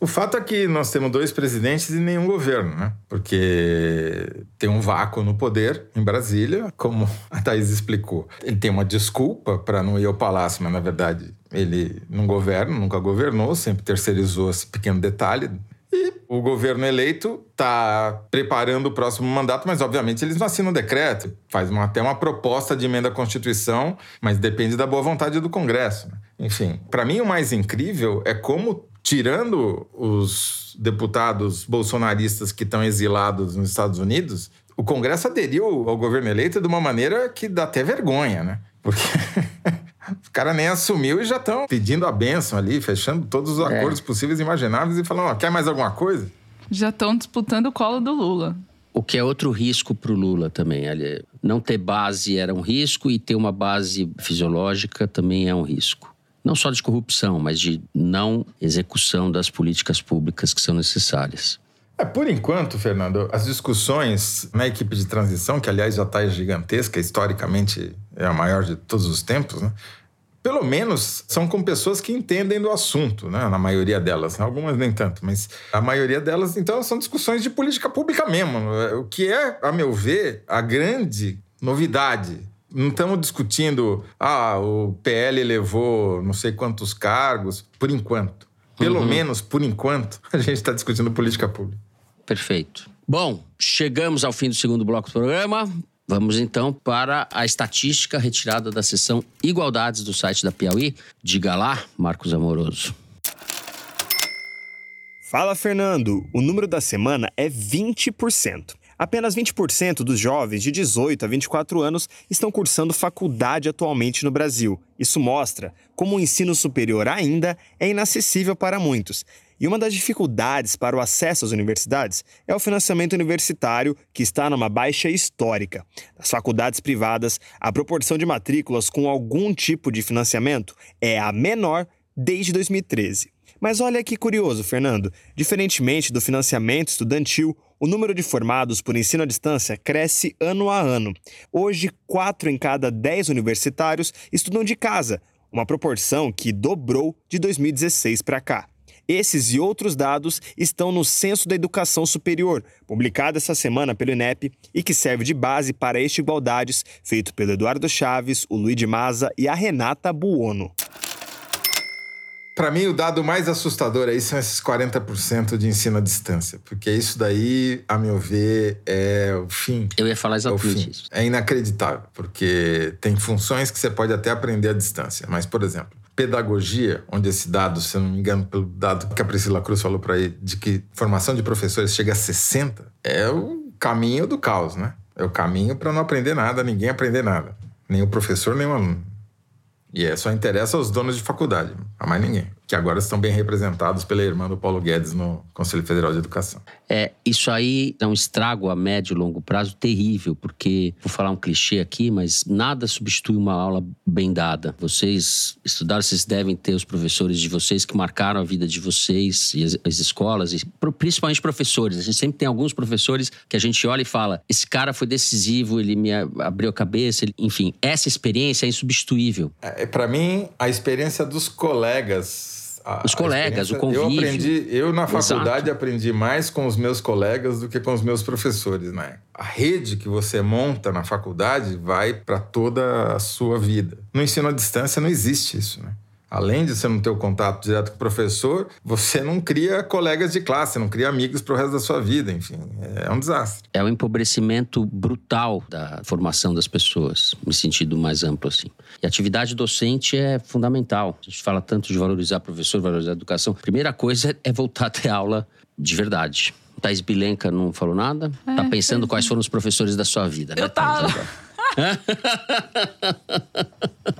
Speaker 5: O fato é que nós temos dois presidentes e nenhum governo, né? Porque tem um vácuo no poder em Brasília, como a Thaís explicou. Ele tem uma desculpa para não ir ao palácio, mas na verdade ele não governa, nunca governou, sempre terceirizou esse pequeno detalhe. E o governo eleito está preparando o próximo mandato, mas obviamente eles não assinam decreto. Faz uma, até uma proposta de emenda à Constituição, mas depende da boa vontade do Congresso. né? Enfim, para mim o mais incrível é como tirando os deputados bolsonaristas que estão exilados nos Estados Unidos, o Congresso aderiu ao governo eleito de uma maneira que dá até vergonha, né? Porque o cara nem assumiu e já estão pedindo a benção ali, fechando todos os
Speaker 3: É.
Speaker 5: acordos possíveis e imagináveis e falando, ó, quer mais alguma coisa?
Speaker 8: Já estão disputando o colo do Lula.
Speaker 3: O que é outro risco para o Lula também. Ali, Não ter base era um risco e ter uma base fisiológica também é um risco. Não só de corrupção, mas de não execução das políticas públicas que são necessárias.
Speaker 5: É, por enquanto, Fernando, as discussões na equipe de transição, que aliás já está gigantesca, historicamente é a maior de todos os tempos, né? Pelo menos são com pessoas que entendem do assunto, né? Na maioria delas. Algumas nem tanto, mas a maioria delas, então, são discussões de política pública mesmo. O que é, a meu ver, a grande novidade. Não estamos discutindo, ah, o PL levou não sei quantos cargos, por enquanto. Pelo
Speaker 3: Uhum.
Speaker 5: menos, por enquanto, a gente está discutindo política pública.
Speaker 3: Perfeito. Bom, chegamos ao fim do segundo bloco do programa. Vamos então para a estatística retirada da seção Igualdades do site da Piauí. Diga lá, Marcos Amoroso.
Speaker 13: Fala, Fernando. O número da semana é 20%. Apenas 20% dos jovens de 18 a 24 anos estão cursando faculdade atualmente no Brasil. Isso mostra como o ensino superior ainda é inacessível para muitos. E uma das dificuldades para o acesso às universidades é o financiamento universitário, que está numa baixa histórica. Nas faculdades privadas, a proporção de matrículas com algum tipo de financiamento é a menor desde 2013. Mas olha que curioso, Fernando. Diferentemente do financiamento estudantil, o número de formados por ensino à distância cresce ano a ano. Hoje, 4 em cada 10 universitários estudam de casa, uma proporção que dobrou de 2016 para cá. Esses e outros dados estão no Censo da Educação Superior, publicado essa semana pelo INEP e que serve de base para este Igualdades, feito pelo Eduardo Chaves, o Luiz de Maza e a Renata Buono.
Speaker 5: Para mim, o dado mais assustador aí são esses 40% de ensino à distância, porque isso daí, a meu ver, é o fim.
Speaker 3: Eu ia falar
Speaker 5: É o
Speaker 3: exatamente
Speaker 5: fim.
Speaker 3: isso.
Speaker 5: É inacreditável, porque tem funções que você pode até aprender à distância, mas, por exemplo, pedagogia, onde esse dado, se eu não me engano, pelo dado que a Priscila Cruz falou para aí, de que formação de professores chega a 60, é o caminho do caos, né? É o caminho para não aprender nada, ninguém aprender nada. Nem o professor, nem o aluno. E é, só interessa aos donos de faculdade, a mais ninguém. Que agora estão bem representados pela irmã do Paulo Guedes no Conselho Federal de Educação.
Speaker 3: É, isso aí é um estrago a médio e longo prazo terrível, porque, vou falar um clichê aqui, mas nada substitui uma aula bem dada. Vocês estudaram, vocês devem ter os professores de vocês que marcaram a vida de vocês e as, as escolas, e principalmente professores. A gente sempre tem alguns professores que a gente olha e fala: esse cara foi decisivo, ele me abriu a cabeça, ele... enfim, essa experiência é insubstituível.
Speaker 5: É, para mim, a experiência dos colegas
Speaker 3: os colegas, o convívio.
Speaker 5: Eu aprendi, eu na faculdade Exato. aprendi mais com os meus colegas do que com os meus professores, né? A rede que você monta na faculdade vai para toda a sua vida. No ensino à distância não existe isso, né? Além de você não ter o contato direto com o professor, você não cria colegas de classe, não cria amigos para o resto da sua vida, enfim, é um desastre.
Speaker 3: É um empobrecimento brutal da formação das pessoas, no sentido mais amplo assim. E a atividade docente é fundamental. A gente fala tanto de valorizar o professor, valorizar a educação. Primeira coisa é voltar a ter aula de verdade. Thais Bilenca não falou nada? É, tá pensando quais foram os professores da sua vida, né?
Speaker 8: Eu tava.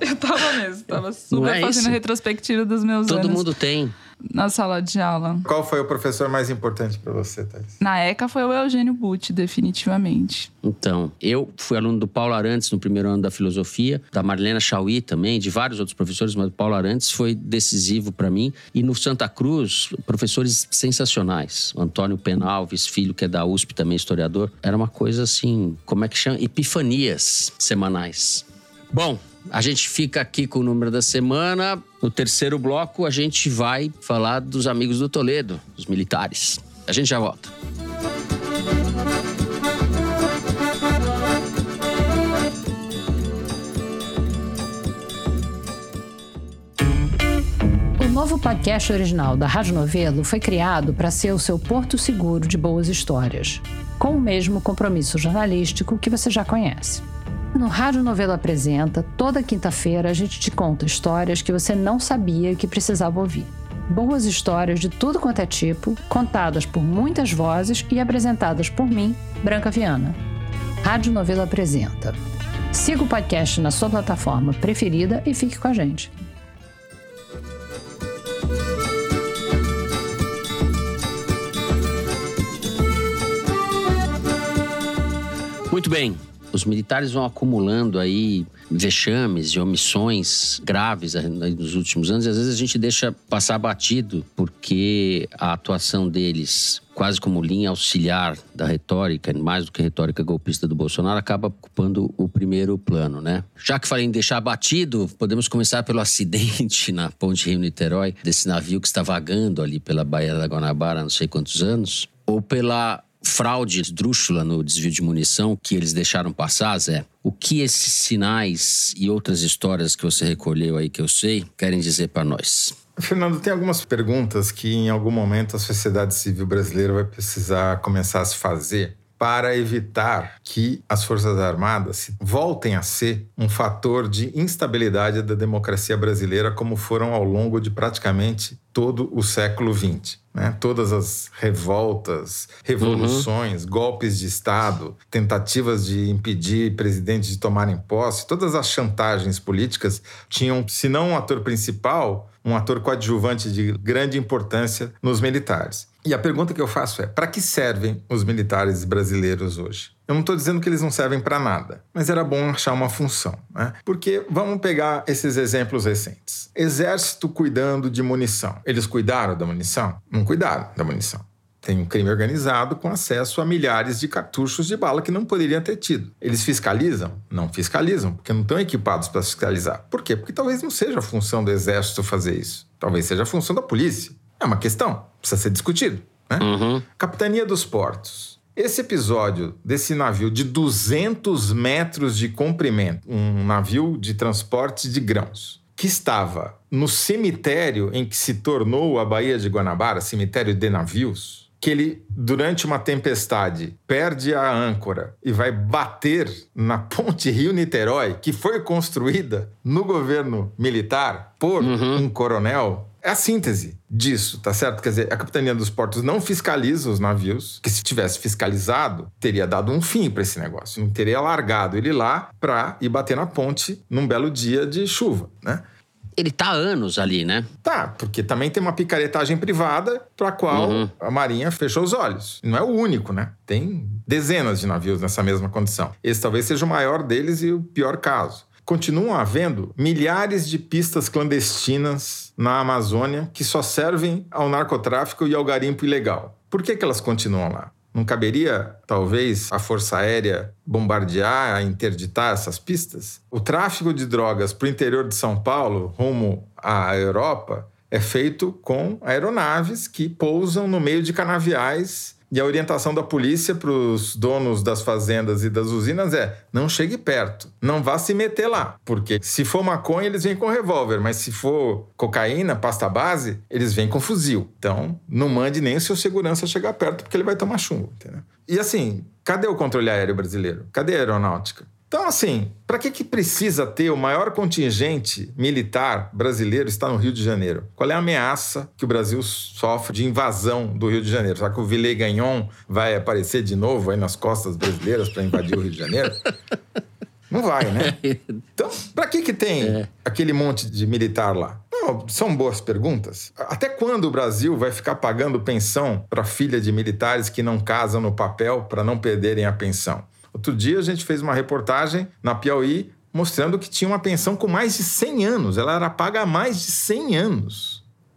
Speaker 8: Eu tava mesmo, tava super é fazendo isso? retrospectiva dos meus
Speaker 3: Todo
Speaker 8: anos.
Speaker 3: mundo tem
Speaker 8: na sala de aula.
Speaker 5: Qual foi o professor mais importante para você, Thais?
Speaker 8: Na ECA foi o Eugênio Butti, definitivamente.
Speaker 3: Então, eu fui aluno do Paulo Arantes no primeiro ano da filosofia, da Marlena Chauí também, de vários outros professores, mas o Paulo Arantes foi decisivo para mim. E no Santa Cruz, professores sensacionais. O Antônio Penalves, filho que é da USP também, historiador. Era uma coisa assim, como é que chama? Epifanias semanais. Bom, a gente fica aqui com o número da semana. No terceiro bloco, a gente vai falar dos amigos do Toledo, os militares. A gente já volta.
Speaker 14: O novo podcast original da Rádio Novelo foi criado para ser o seu porto seguro de boas histórias, com o mesmo compromisso jornalístico que você já conhece. No Rádio Novela Apresenta, toda quinta-feira a gente te conta histórias que você não sabia que precisava ouvir. Boas histórias de tudo quanto é tipo, contadas por muitas vozes e apresentadas por mim, Branca Viana. Rádio Novela Apresenta. Siga o podcast na sua plataforma preferida e fique com a gente.
Speaker 3: Muito bem, os militares vão acumulando aí vexames e omissões graves nos últimos anos e às vezes a gente deixa passar batido porque a atuação deles quase como linha auxiliar da retórica, mais do que retórica golpista do Bolsonaro, acaba ocupando o primeiro plano, né? Já que falei em deixar batido, podemos começar pelo acidente na Ponte Rio-Niterói, desse navio que está vagando ali pela Baía da Guanabara há não sei quantos anos, ou pela fraude esdrúxula no desvio de munição que eles deixaram passar, Zé? O que esses sinais e outras histórias que você recolheu aí que eu sei querem dizer para nós?
Speaker 5: Fernando, tem algumas perguntas que em algum momento a sociedade civil brasileira vai precisar começar a se fazer para evitar que as Forças Armadas voltem a ser um fator de instabilidade da democracia brasileira, como foram ao longo de praticamente todo o século XX. Né? Todas as revoltas, revoluções, uhum. golpes de Estado, tentativas de impedir presidentes de tomarem posse, todas as chantagens políticas tinham, se não um ator principal, um ator coadjuvante de grande importância nos militares. E a pergunta que eu faço é: para que servem os militares brasileiros hoje? Eu não estou dizendo que eles não servem para nada, mas era bom achar uma função. Né? Porque vamos pegar esses exemplos recentes: Exército cuidando de munição. Eles cuidaram da munição? Não cuidaram da munição. Tem um crime organizado com acesso a milhares de cartuchos de bala que não poderiam ter tido. Eles fiscalizam? Não fiscalizam, porque não estão equipados para fiscalizar. Por quê? Porque talvez não seja a função do Exército fazer isso. Talvez seja a função da polícia. É uma questão, precisa ser discutido. Né?
Speaker 3: Uhum.
Speaker 5: Capitania dos Portos. Esse episódio desse navio de 200 metros de comprimento, um navio de transporte de grãos, que estava no cemitério em que se tornou a Baía de Guanabara, cemitério de navios, que ele, durante uma tempestade, perde a âncora e vai bater na ponte Rio-Niterói, que foi construída no governo militar por uhum. um coronel, é a síntese disso, tá certo? Quer dizer, a Capitania dos Portos não fiscaliza os navios, que se tivesse fiscalizado, teria dado um fim para esse negócio. Não teria largado ele lá para ir bater na ponte num belo dia de chuva, né?
Speaker 3: Ele tá há anos ali, né?
Speaker 5: Tá, porque também tem uma picaretagem privada para qual
Speaker 3: Uhum.
Speaker 5: a Marinha fechou os olhos. Não é o único, né? Tem dezenas de navios nessa mesma condição. Esse talvez seja o maior deles e o pior caso. Continuam havendo milhares de pistas clandestinas na Amazônia que só servem ao narcotráfico e ao garimpo ilegal. Por que, que elas continuam lá? Não caberia, talvez, a Força Aérea bombardear, interditar essas pistas? O tráfico de drogas para o interior de São Paulo, rumo à Europa, é feito com aeronaves que pousam no meio de canaviais. E a orientação da polícia para os donos das fazendas e das usinas é: não chegue perto, não vá se meter lá. Porque se for maconha, eles vêm com revólver, mas se for cocaína, pasta base, eles vêm com fuzil. Então, não mande nem o seu segurança chegar perto, porque ele vai tomar chumbo. Entendeu? E assim, cadê o controle aéreo brasileiro? Cadê a aeronáutica? Então, assim, para que, que precisa ter o maior contingente militar brasileiro está no Rio de Janeiro? Qual é a ameaça que o Brasil sofre de invasão do Rio de Janeiro? Será que o Villet Gagnon vai aparecer de novo aí nas costas brasileiras para invadir o Rio de Janeiro? Não vai, né? Então, para que, que tem aquele monte de militar lá? Não, são boas perguntas. Até quando o Brasil vai ficar pagando pensão para filha de militares que não casam no papel para não perderem a pensão? Outro dia a gente fez uma reportagem na Piauí mostrando que tinha uma pensão com mais de 100 anos. Ela era paga há mais de 100 anos.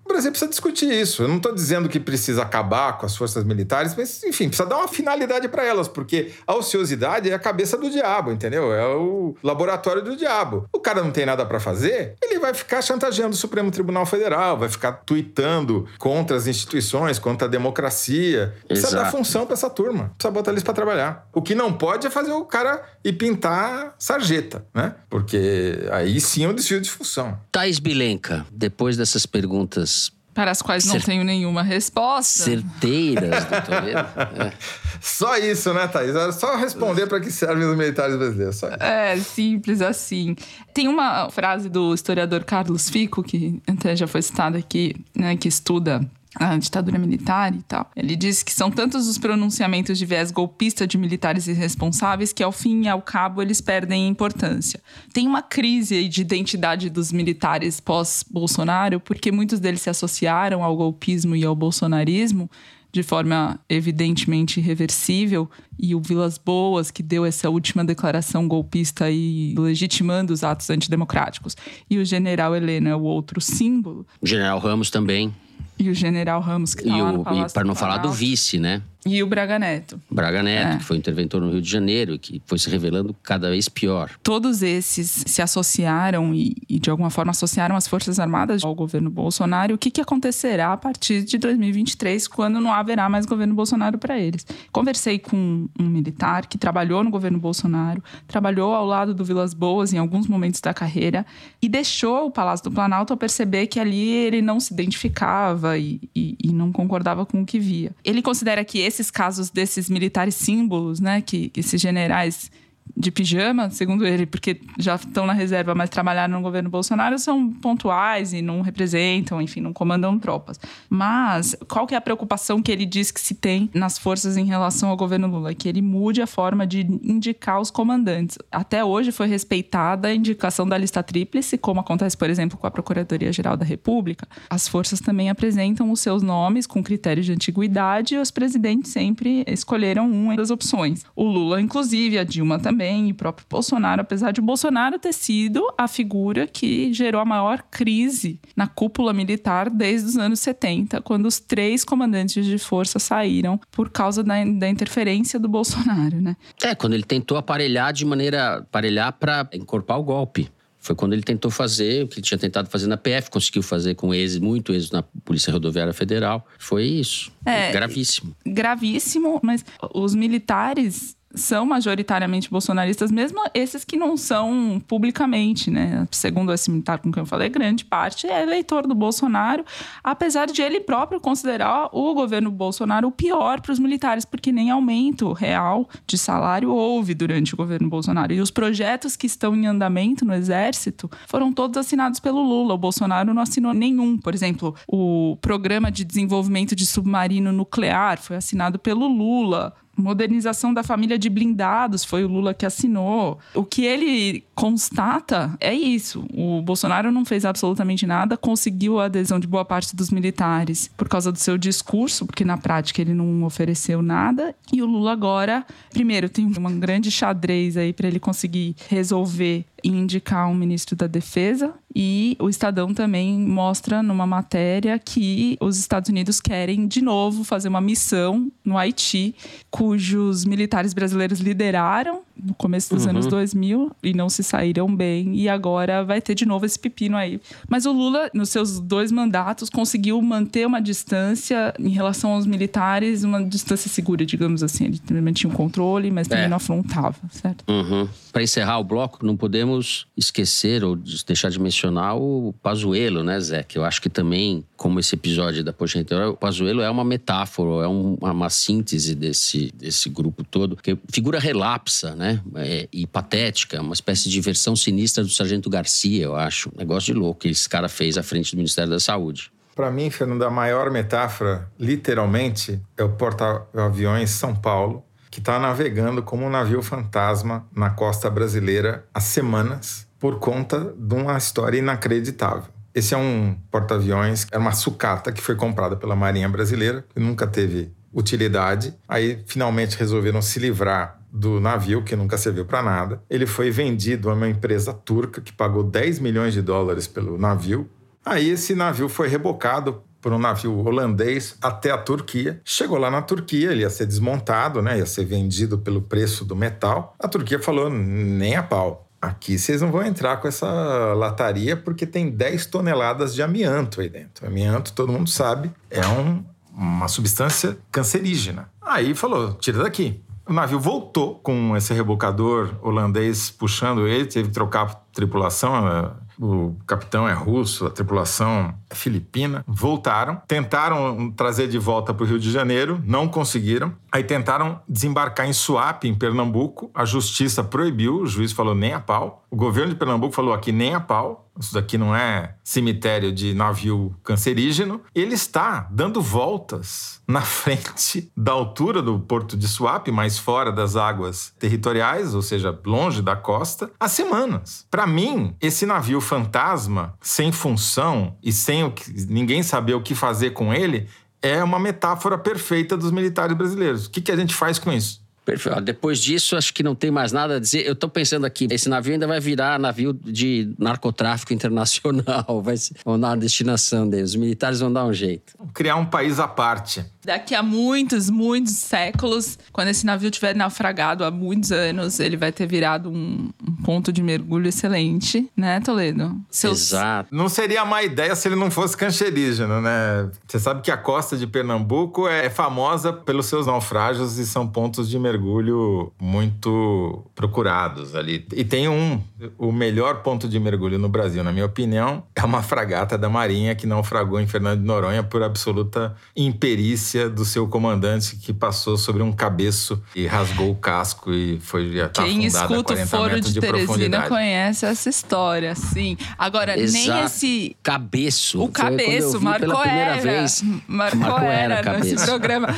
Speaker 5: O Brasil precisa discutir isso. Eu não estou dizendo que precisa acabar com as forças militares, mas, enfim, precisa dar uma finalidade para elas, porque a ociosidade é a cabeça do diabo, entendeu? É o laboratório do diabo. O cara não tem nada para fazer, ele vai ficar chantageando o Supremo Tribunal Federal, vai ficar tweetando contra as instituições, contra a democracia. Precisa
Speaker 3: Exato.
Speaker 5: dar função para essa turma, precisa botar eles para trabalhar. O que não pode é fazer o cara ir pintar sarjeta, né? Porque aí sim é um desvio de função.
Speaker 3: Thaís Bilenca, depois dessas perguntas
Speaker 8: Para as quais não
Speaker 3: Cer-
Speaker 8: tenho nenhuma resposta.
Speaker 3: certeiras do Toledo, é.
Speaker 5: Só isso, né, Thaís? Era só responder para que servem os militares brasileiros.
Speaker 8: É, simples assim. Tem uma frase do historiador Carlos Fico, que até já foi citada aqui, né, que estuda a ditadura militar e tal. Ele diz que são tantos os pronunciamentos de viés golpista de militares irresponsáveis que, ao fim e ao cabo, eles perdem importância. Tem uma crise de identidade dos militares pós-Bolsonaro, porque muitos deles se associaram ao golpismo e ao bolsonarismo de forma evidentemente irreversível, e o Vilas Boas, que deu essa última declaração golpista aí, legitimando os atos antidemocráticos, e o general Helena é o outro símbolo,
Speaker 3: O General Ramos também.
Speaker 8: E o general Ramos, que tá
Speaker 3: E, o, e para não falar do vice, né?
Speaker 8: E o Braga Neto.
Speaker 3: Braga Neto,
Speaker 8: É.
Speaker 3: que foi interventor no Rio de Janeiro e que foi se revelando cada vez pior.
Speaker 8: Todos esses se associaram e, e, de alguma forma, associaram as Forças Armadas ao governo Bolsonaro. O que, que acontecerá a partir de 2023, quando não haverá mais governo Bolsonaro para eles? Conversei com um militar que trabalhou no governo Bolsonaro, trabalhou ao lado do Vilas Boas em alguns momentos da carreira e deixou o Palácio do Planalto ao perceber que ali ele não se identificava e, e- e não concordava com o que via. Ele considera que esses casos desses militares símbolos, né, que, esses generais de pijama, segundo ele, porque já estão na reserva, mas trabalharam no governo Bolsonaro, são pontuais e não representam, enfim, não comandam tropas. Mas qual que é a preocupação que ele diz que se tem nas forças em relação ao governo Lula? Que ele mude a forma de indicar os comandantes. Até hoje foi respeitada a indicação da lista tríplice, como acontece, por exemplo, com a Procuradoria-Geral da República. As forças também apresentam os seus nomes com critérios de antiguidade e os presidentes sempre escolheram uma das opções. O Lula, inclusive, a Dilma também, e o próprio Bolsonaro, apesar de o Bolsonaro ter sido a figura que gerou a maior crise na cúpula militar desde os anos 70, quando os três comandantes de força saíram por causa da, da interferência do Bolsonaro, né?
Speaker 3: É, quando ele tentou aparelhar de maneira. aparelhar para encorpar o golpe. Foi quando ele tentou fazer o que ele tinha tentado fazer na PF, conseguiu fazer com êxito, muito êxito na Polícia Rodoviária Federal. Foi isso.
Speaker 8: É,
Speaker 3: Gravíssimo.
Speaker 8: gravíssimo, mas os militares são majoritariamente bolsonaristas, mesmo esses que não são publicamente, né? Segundo esse militar com quem eu falei, grande parte é eleitor do Bolsonaro, apesar de ele próprio considerar o governo Bolsonaro o pior para os militares, porque nem aumento real de salário houve durante o governo Bolsonaro. E os projetos que estão em andamento no Exército foram todos assinados pelo Lula. O Bolsonaro não assinou nenhum. Por exemplo, o programa de desenvolvimento de submarino nuclear foi assinado pelo Lula Modernização da família de blindados foi o Lula que assinou. O que ele constata é isso. O Bolsonaro não fez absolutamente nada, conseguiu a adesão de boa parte dos militares por causa do seu discurso, porque na prática ele não ofereceu nada. E o Lula agora, primeiro, tem um grande xadrez aí para ele conseguir resolver e indicar um ministro da Defesa. E o Estadão também mostra numa matéria que os Estados Unidos querem de novo fazer uma missão no Haiti, cujos militares brasileiros lideraram no começo dos uhum. anos 2000 e não se saíram bem. E agora vai ter de novo esse pepino aí. Mas o Lula, nos seus dois mandatos, conseguiu manter uma distância em relação aos militares, uma distância segura, digamos assim. Ele mantinha um controle, mas também é. não afrontava, certo?
Speaker 3: Uhum. Para encerrar o bloco, não podemos esquecer ou deixar de mencionar o Pazuello, né, Zé? Que eu acho que também, como esse episódio da Poxa Interior, o Pazuello é uma metáfora, é uma, uma síntese desse, desse grupo todo. Que figura relapsa, né? É, e patética, uma espécie de versão sinistra do Sargento Garcia, eu acho. Negócio de louco que esse cara fez à frente do Ministério da Saúde.
Speaker 5: Para mim, Fernando, a maior metáfora, literalmente, é o porta-aviões São Paulo, que está navegando como um navio fantasma na costa brasileira há semanas por conta de uma história inacreditável. Esse é um porta-aviões, é uma sucata que foi comprada pela Marinha Brasileira, que nunca teve utilidade. Aí finalmente resolveram se livrar do navio, que nunca serviu para nada. Ele foi vendido a uma empresa turca que pagou 10 milhões de dólares pelo navio. Aí esse navio foi rebocado por um navio holandês até a Turquia. Chegou lá na Turquia, ele ia ser desmontado, né? ia ser vendido pelo preço do metal. A Turquia falou: nem a pau. Aqui vocês não vão entrar com essa lataria porque tem 10 toneladas de amianto aí dentro. Amianto, todo mundo sabe, é um, uma substância cancerígena. Aí falou: tira daqui. O navio voltou com esse rebocador holandês puxando ele, teve que trocar a tripulação. O capitão é russo, a tripulação é filipina. Voltaram, tentaram trazer de volta para o Rio de Janeiro, não conseguiram. Aí tentaram desembarcar em Suape, em Pernambuco. A justiça proibiu, o juiz falou nem a pau. O governo de Pernambuco falou aqui nem a pau. Isso daqui não é cemitério de navio cancerígeno. Ele está dando voltas na frente da altura do porto de Suape, mais fora das águas territoriais, ou seja, longe da costa, há semanas. Para mim, esse navio fantasma, sem função e sem que, ninguém saber o que fazer com ele, é uma metáfora perfeita dos militares brasileiros. O que, que a gente faz com isso?
Speaker 3: Perfeito. Depois disso, acho que não tem mais nada a dizer. Eu estou pensando aqui, esse navio ainda vai virar navio de narcotráfico internacional, vai ser, vão dar uma destinação deles. Os militares vão dar um jeito.
Speaker 5: Criar um país à parte.
Speaker 8: Daqui a muitos, muitos séculos, quando esse navio tiver naufragado há muitos anos, ele vai ter virado um, um ponto de mergulho excelente, né, Toledo?
Speaker 3: Seus... Exato.
Speaker 5: Não seria má ideia se ele não fosse cancerígeno, né? Você sabe que a costa de Pernambuco é famosa pelos seus naufrágios e são pontos de mergulho mergulho muito procurados ali. E tem um, o melhor ponto de mergulho no Brasil, na minha opinião, é uma fragata da Marinha que naufragou em Fernando de Noronha por absoluta imperícia do seu comandante que passou sobre um cabeço e rasgou o casco e foi já tá
Speaker 8: Quem escuta o foro de, de Teresina conhece essa história, sim. Agora, Exato. nem esse...
Speaker 3: Cabeço.
Speaker 8: O cabeço, marcou era. Vez, marcou, marcou era, era nesse programa.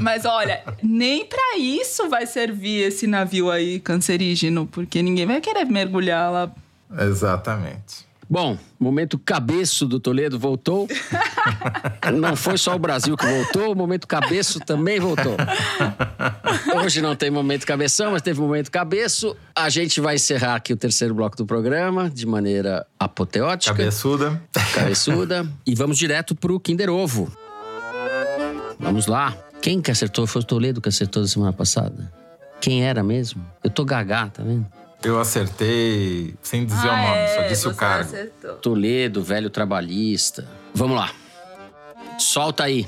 Speaker 8: Mas olha, nem para isso vai servir esse navio aí cancerígeno, porque ninguém vai querer mergulhar lá.
Speaker 5: Exatamente.
Speaker 3: Bom, momento cabeço do Toledo voltou. não foi só o Brasil que voltou, o momento cabeço também voltou. Hoje não tem momento cabeção, mas teve momento cabeço. A gente vai encerrar aqui o terceiro bloco do programa de maneira apoteótica.
Speaker 5: Cabeçuda.
Speaker 3: Cabeçuda. e vamos direto pro Kinder Ovo. Vamos lá. Quem que acertou? Foi o Toledo que acertou da semana passada. Quem era mesmo? Eu tô gagá, tá vendo?
Speaker 5: Eu acertei sem dizer ah, o nome, é, só disse o cara. Acertou.
Speaker 3: Toledo, velho trabalhista. Vamos lá. Solta aí.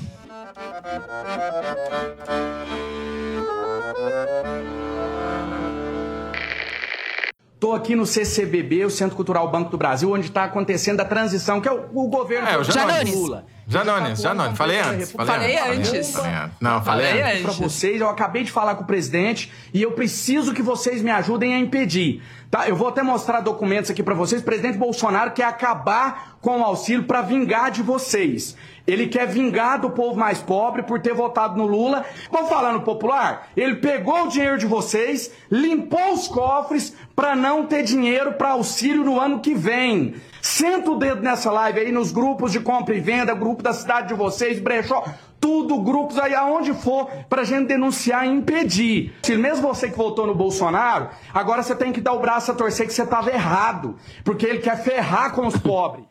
Speaker 15: Estou aqui no CCBB, o Centro Cultural Banco do Brasil, onde está acontecendo a transição, que é o, o governo
Speaker 5: é, o
Speaker 15: Janones. Lula.
Speaker 5: Janones, Janones, falei antes.
Speaker 8: Falei antes.
Speaker 5: Falei antes. Não, falei,
Speaker 8: Falei
Speaker 5: antes.
Speaker 8: antes.
Speaker 15: Pra vocês, eu acabei de falar com o presidente e eu preciso que vocês me ajudem a impedir. Tá? Eu vou até mostrar documentos aqui pra vocês. O presidente Bolsonaro quer acabar com o auxílio pra vingar de vocês. Ele quer vingar do povo mais pobre por ter votado no Lula. Vamos falar no popular? Ele pegou o dinheiro de vocês, limpou os cofres pra não ter dinheiro pra auxílio no ano que vem. Senta o dedo nessa live aí nos grupos de compra e venda, grupo da cidade de vocês, brechó, tudo, grupos aí aonde for, pra gente denunciar e impedir. Se mesmo você que votou no Bolsonaro, agora você tem que dar o braço a torcer que você tava errado, porque ele quer ferrar com os pobres.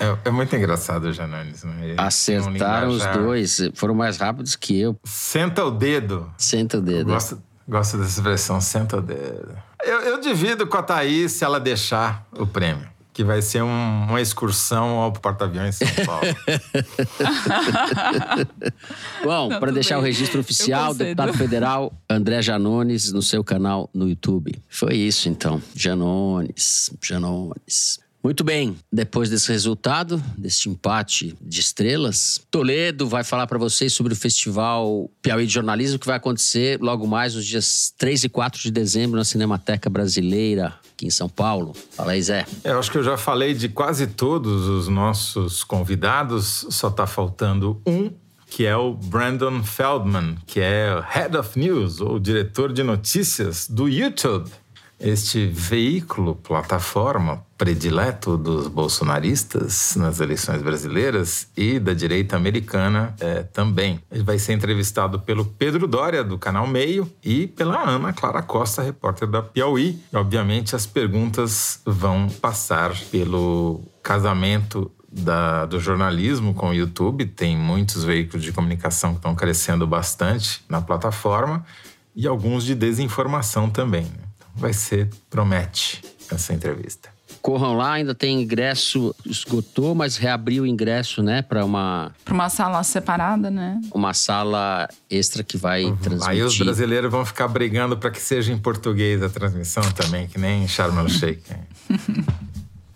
Speaker 5: É, é muito engraçado, Janones. Né?
Speaker 3: Acertaram os dois, foram mais rápidos que eu.
Speaker 5: Senta o dedo.
Speaker 3: Senta o dedo.
Speaker 5: Gosto, gosto dessa expressão, senta o dedo. Eu, eu divido com a Thaís se ela deixar o prêmio. Que vai ser um- uma excursão ao porta-aviões em São Paulo.
Speaker 3: Bom,
Speaker 5: Não,
Speaker 3: para deixar
Speaker 5: bem.
Speaker 3: o registro oficial, deputado federal André Janones no seu canal no YouTube. Foi isso então. Janones, Janones. Muito bem, depois desse resultado, deste empate de estrelas, Toledo vai falar para vocês sobre o Festival Piauí de Jornalismo que vai acontecer logo mais nos dias 3 e 4 de dezembro na Cinemateca Brasileira, aqui em São Paulo. Fala aí, Zé.
Speaker 5: Eu acho que eu já falei de quase todos os nossos convidados, só está faltando um, que é o Brandon Feldman, que é Head of News, ou diretor de notícias do YouTube. Este veículo, plataforma predileto dos bolsonaristas nas eleições brasileiras e da direita americana é, também. Ele vai ser entrevistado pelo Pedro Dória, do canal Meio, e pela Ana Clara Costa, repórter da Piauí. E, obviamente, as perguntas vão passar pelo casamento da- do jornalismo com o YouTube. Tem muitos veículos de comunicação que estão crescendo bastante na plataforma e alguns de desinformação também. né? Vai ser, promete, essa entrevista.
Speaker 3: Corram lá, ainda tem ingresso, esgotou, mas reabriu o ingresso, né, para uma,
Speaker 8: Pra uma sala separada, né?
Speaker 3: uma sala extra que vai transmitir.
Speaker 5: Uhum. Aí os brasileiros vão ficar brigando para que seja em português a transmissão também, que nem Sharm el Sheikh.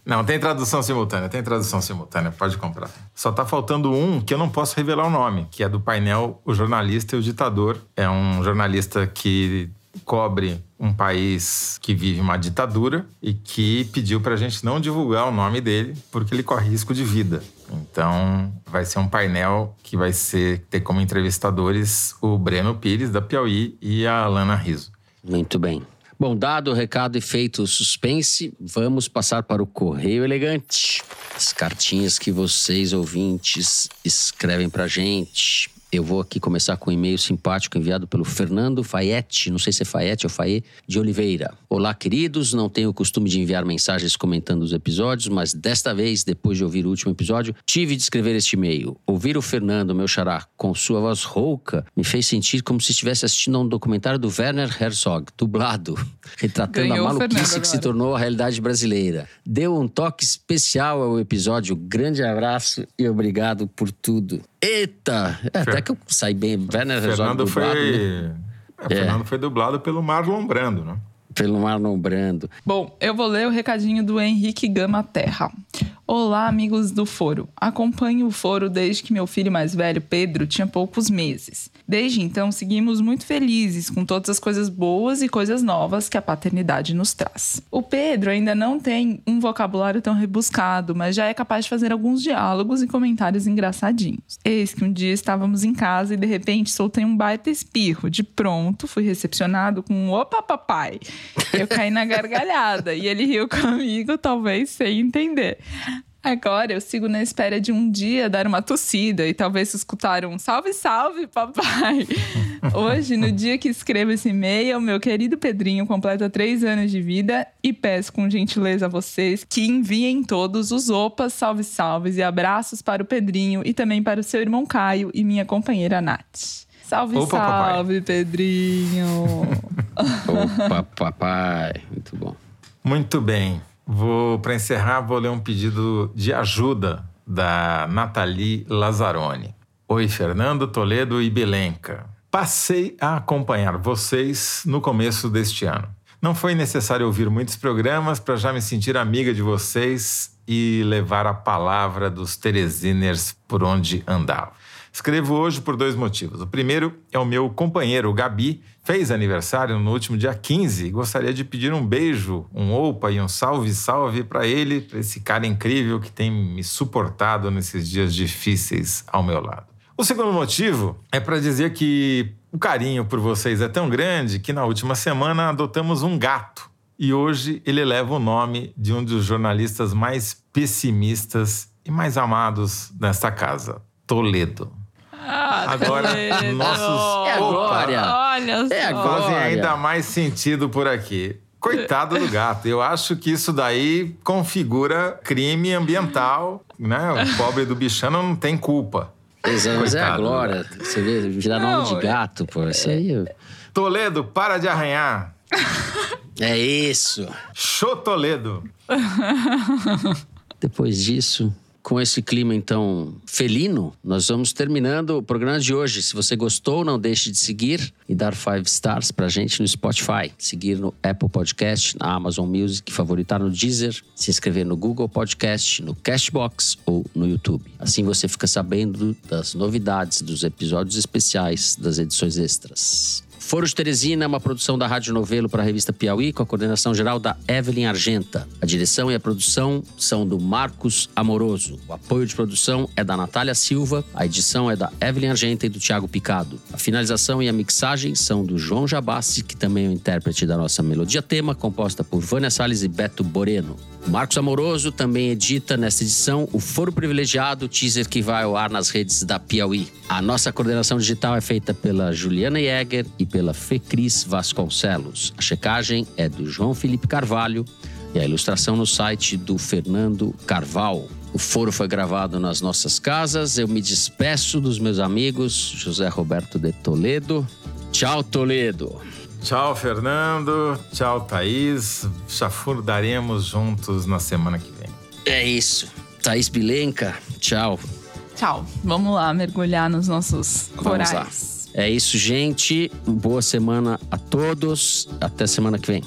Speaker 5: Não, tem tradução simultânea, tem tradução simultânea, pode comprar. Só tá faltando um que eu não posso revelar o nome, que é do painel O Jornalista e o Ditador. É um jornalista que cobre um país que vive uma ditadura e que pediu pra gente não divulgar o nome dele porque ele corre risco de vida. Então, vai ser um painel que vai ser ter como entrevistadores o Breno Pires da Piauí e a Alana Riso.
Speaker 3: Muito bem. Bom, dado o recado e feito o suspense, vamos passar para o Correio Elegante. As cartinhas que vocês, ouvintes, escrevem pra gente. Eu vou aqui começar com um e-mail simpático enviado pelo Fernando Fayette, não sei se é Fayette ou Faye, de Oliveira. Olá, queridos. Não tenho o costume de enviar mensagens comentando os episódios, mas desta vez, depois de ouvir o último episódio, tive de escrever este e-mail. Ouvir o Fernando, meu xará, com sua voz rouca, me fez sentir como se estivesse assistindo a um documentário do Werner Herzog, dublado, retratando
Speaker 8: Ganhou
Speaker 3: a maluquice que se tornou a realidade brasileira. Deu um toque especial ao episódio. Grande abraço e obrigado por tudo. Eita! É, até que eu saí bem. Werner Herzog
Speaker 5: Fernando
Speaker 3: dublado,
Speaker 5: foi.
Speaker 3: né?
Speaker 5: É, Fernando foi dublado pelo Marlon Brando, né?
Speaker 3: Pelo Marlon Brando.
Speaker 8: Bom, eu vou ler o recadinho do Henrique Gama Terra. Olá, amigos do Foro. Acompanho o Foro desde que meu filho mais velho, Pedro, tinha poucos meses. Desde então, seguimos muito felizes com todas as coisas boas e coisas novas que a paternidade nos traz. O Pedro ainda não tem um vocabulário tão rebuscado, mas já é capaz de fazer alguns diálogos e comentários engraçadinhos. Eis que um dia estávamos em casa e de repente soltei um baita espirro. De pronto, fui recepcionado com um opa papai. Eu caí na gargalhada e ele riu comigo, talvez sem entender. Agora eu sigo na espera de um dia dar uma tossida e talvez escutar um salve, salve, papai. Hoje, no dia que escrevo esse e-mail, meu querido Pedrinho completa três anos de vida e peço com gentileza a vocês que enviem todos os opas, salve, salves e abraços para o Pedrinho e também para o seu irmão Caio e minha companheira Nath. Salve,
Speaker 5: Opa, papai.
Speaker 8: salve, Pedrinho.
Speaker 3: Opa, papai. Muito bom.
Speaker 5: Muito bem. Vou para encerrar, vou ler um pedido de ajuda da Nathalie Lazzaroni. Oi, Fernando Toledo e Belenca. Passei a acompanhar vocês no começo deste ano. Não foi necessário ouvir muitos programas para já me sentir amiga de vocês e levar a palavra dos Teresiners por onde andava. Escrevo hoje por dois motivos. O primeiro é o meu companheiro, o Gabi, fez aniversário no último dia 15 e gostaria de pedir um beijo, um opa e um salve, salve para ele, para esse cara incrível que tem me suportado nesses dias difíceis ao meu lado. O segundo motivo é para dizer que o carinho por vocês é tão grande que na última semana adotamos um gato. E hoje ele leva o nome de um dos jornalistas mais pessimistas e mais amados nesta casa, Toledo.
Speaker 8: Ah,
Speaker 5: Agora,
Speaker 8: Toledo.
Speaker 5: nossos.
Speaker 3: É agora.
Speaker 8: Olha
Speaker 3: É
Speaker 8: só.
Speaker 3: agora.
Speaker 5: Fazem ainda mais sentido por aqui. Coitado do gato. Eu acho que isso daí configura crime ambiental, né? O pobre do bichano não tem culpa.
Speaker 3: Exato, mas é
Speaker 5: do
Speaker 3: agora. Você vê, virar nome de gato, pô. Isso aí
Speaker 5: Toledo, para de arranhar.
Speaker 3: é isso.
Speaker 5: Show Toledo.
Speaker 3: Depois disso, com esse clima então felino, nós vamos terminando o programa de hoje. Se você gostou, não deixe de seguir e dar five stars pra gente no Spotify, seguir no Apple Podcast, na Amazon Music, favoritar no Deezer, se inscrever no Google Podcast, no Cashbox ou no YouTube. Assim você fica sabendo das novidades dos episódios especiais das edições extras. Foro de Teresina é uma produção da Rádio Novelo para a revista Piauí, com a coordenação geral da Evelyn Argenta. A direção e a produção são do Marcos Amoroso. O apoio de produção é da Natália Silva, a edição é da Evelyn Argenta e do Tiago Picado. A finalização e a mixagem são do João Jabassi, que também é o intérprete da nossa melodia tema, composta por Vânia Salles e Beto Boreno. Marcos Amoroso também edita nesta edição o Foro Privilegiado, teaser que vai ao ar nas redes da Piauí. A nossa coordenação digital é feita pela Juliana Jäger e pela Fecris Vasconcelos. A checagem é do João Felipe Carvalho e a ilustração no site do Fernando Carval. O foro foi gravado nas nossas casas. Eu me despeço dos meus amigos José Roberto de Toledo. Tchau, Toledo.
Speaker 5: Tchau, Fernando. Tchau, Thaís. Chafurdaremos juntos na semana que vem.
Speaker 3: É isso. Thaís Bilenca, tchau.
Speaker 8: Tchau. Vamos lá mergulhar nos nossos
Speaker 3: Vamos lá.
Speaker 8: corais.
Speaker 3: É isso, gente. Boa semana a todos. Até semana que vem.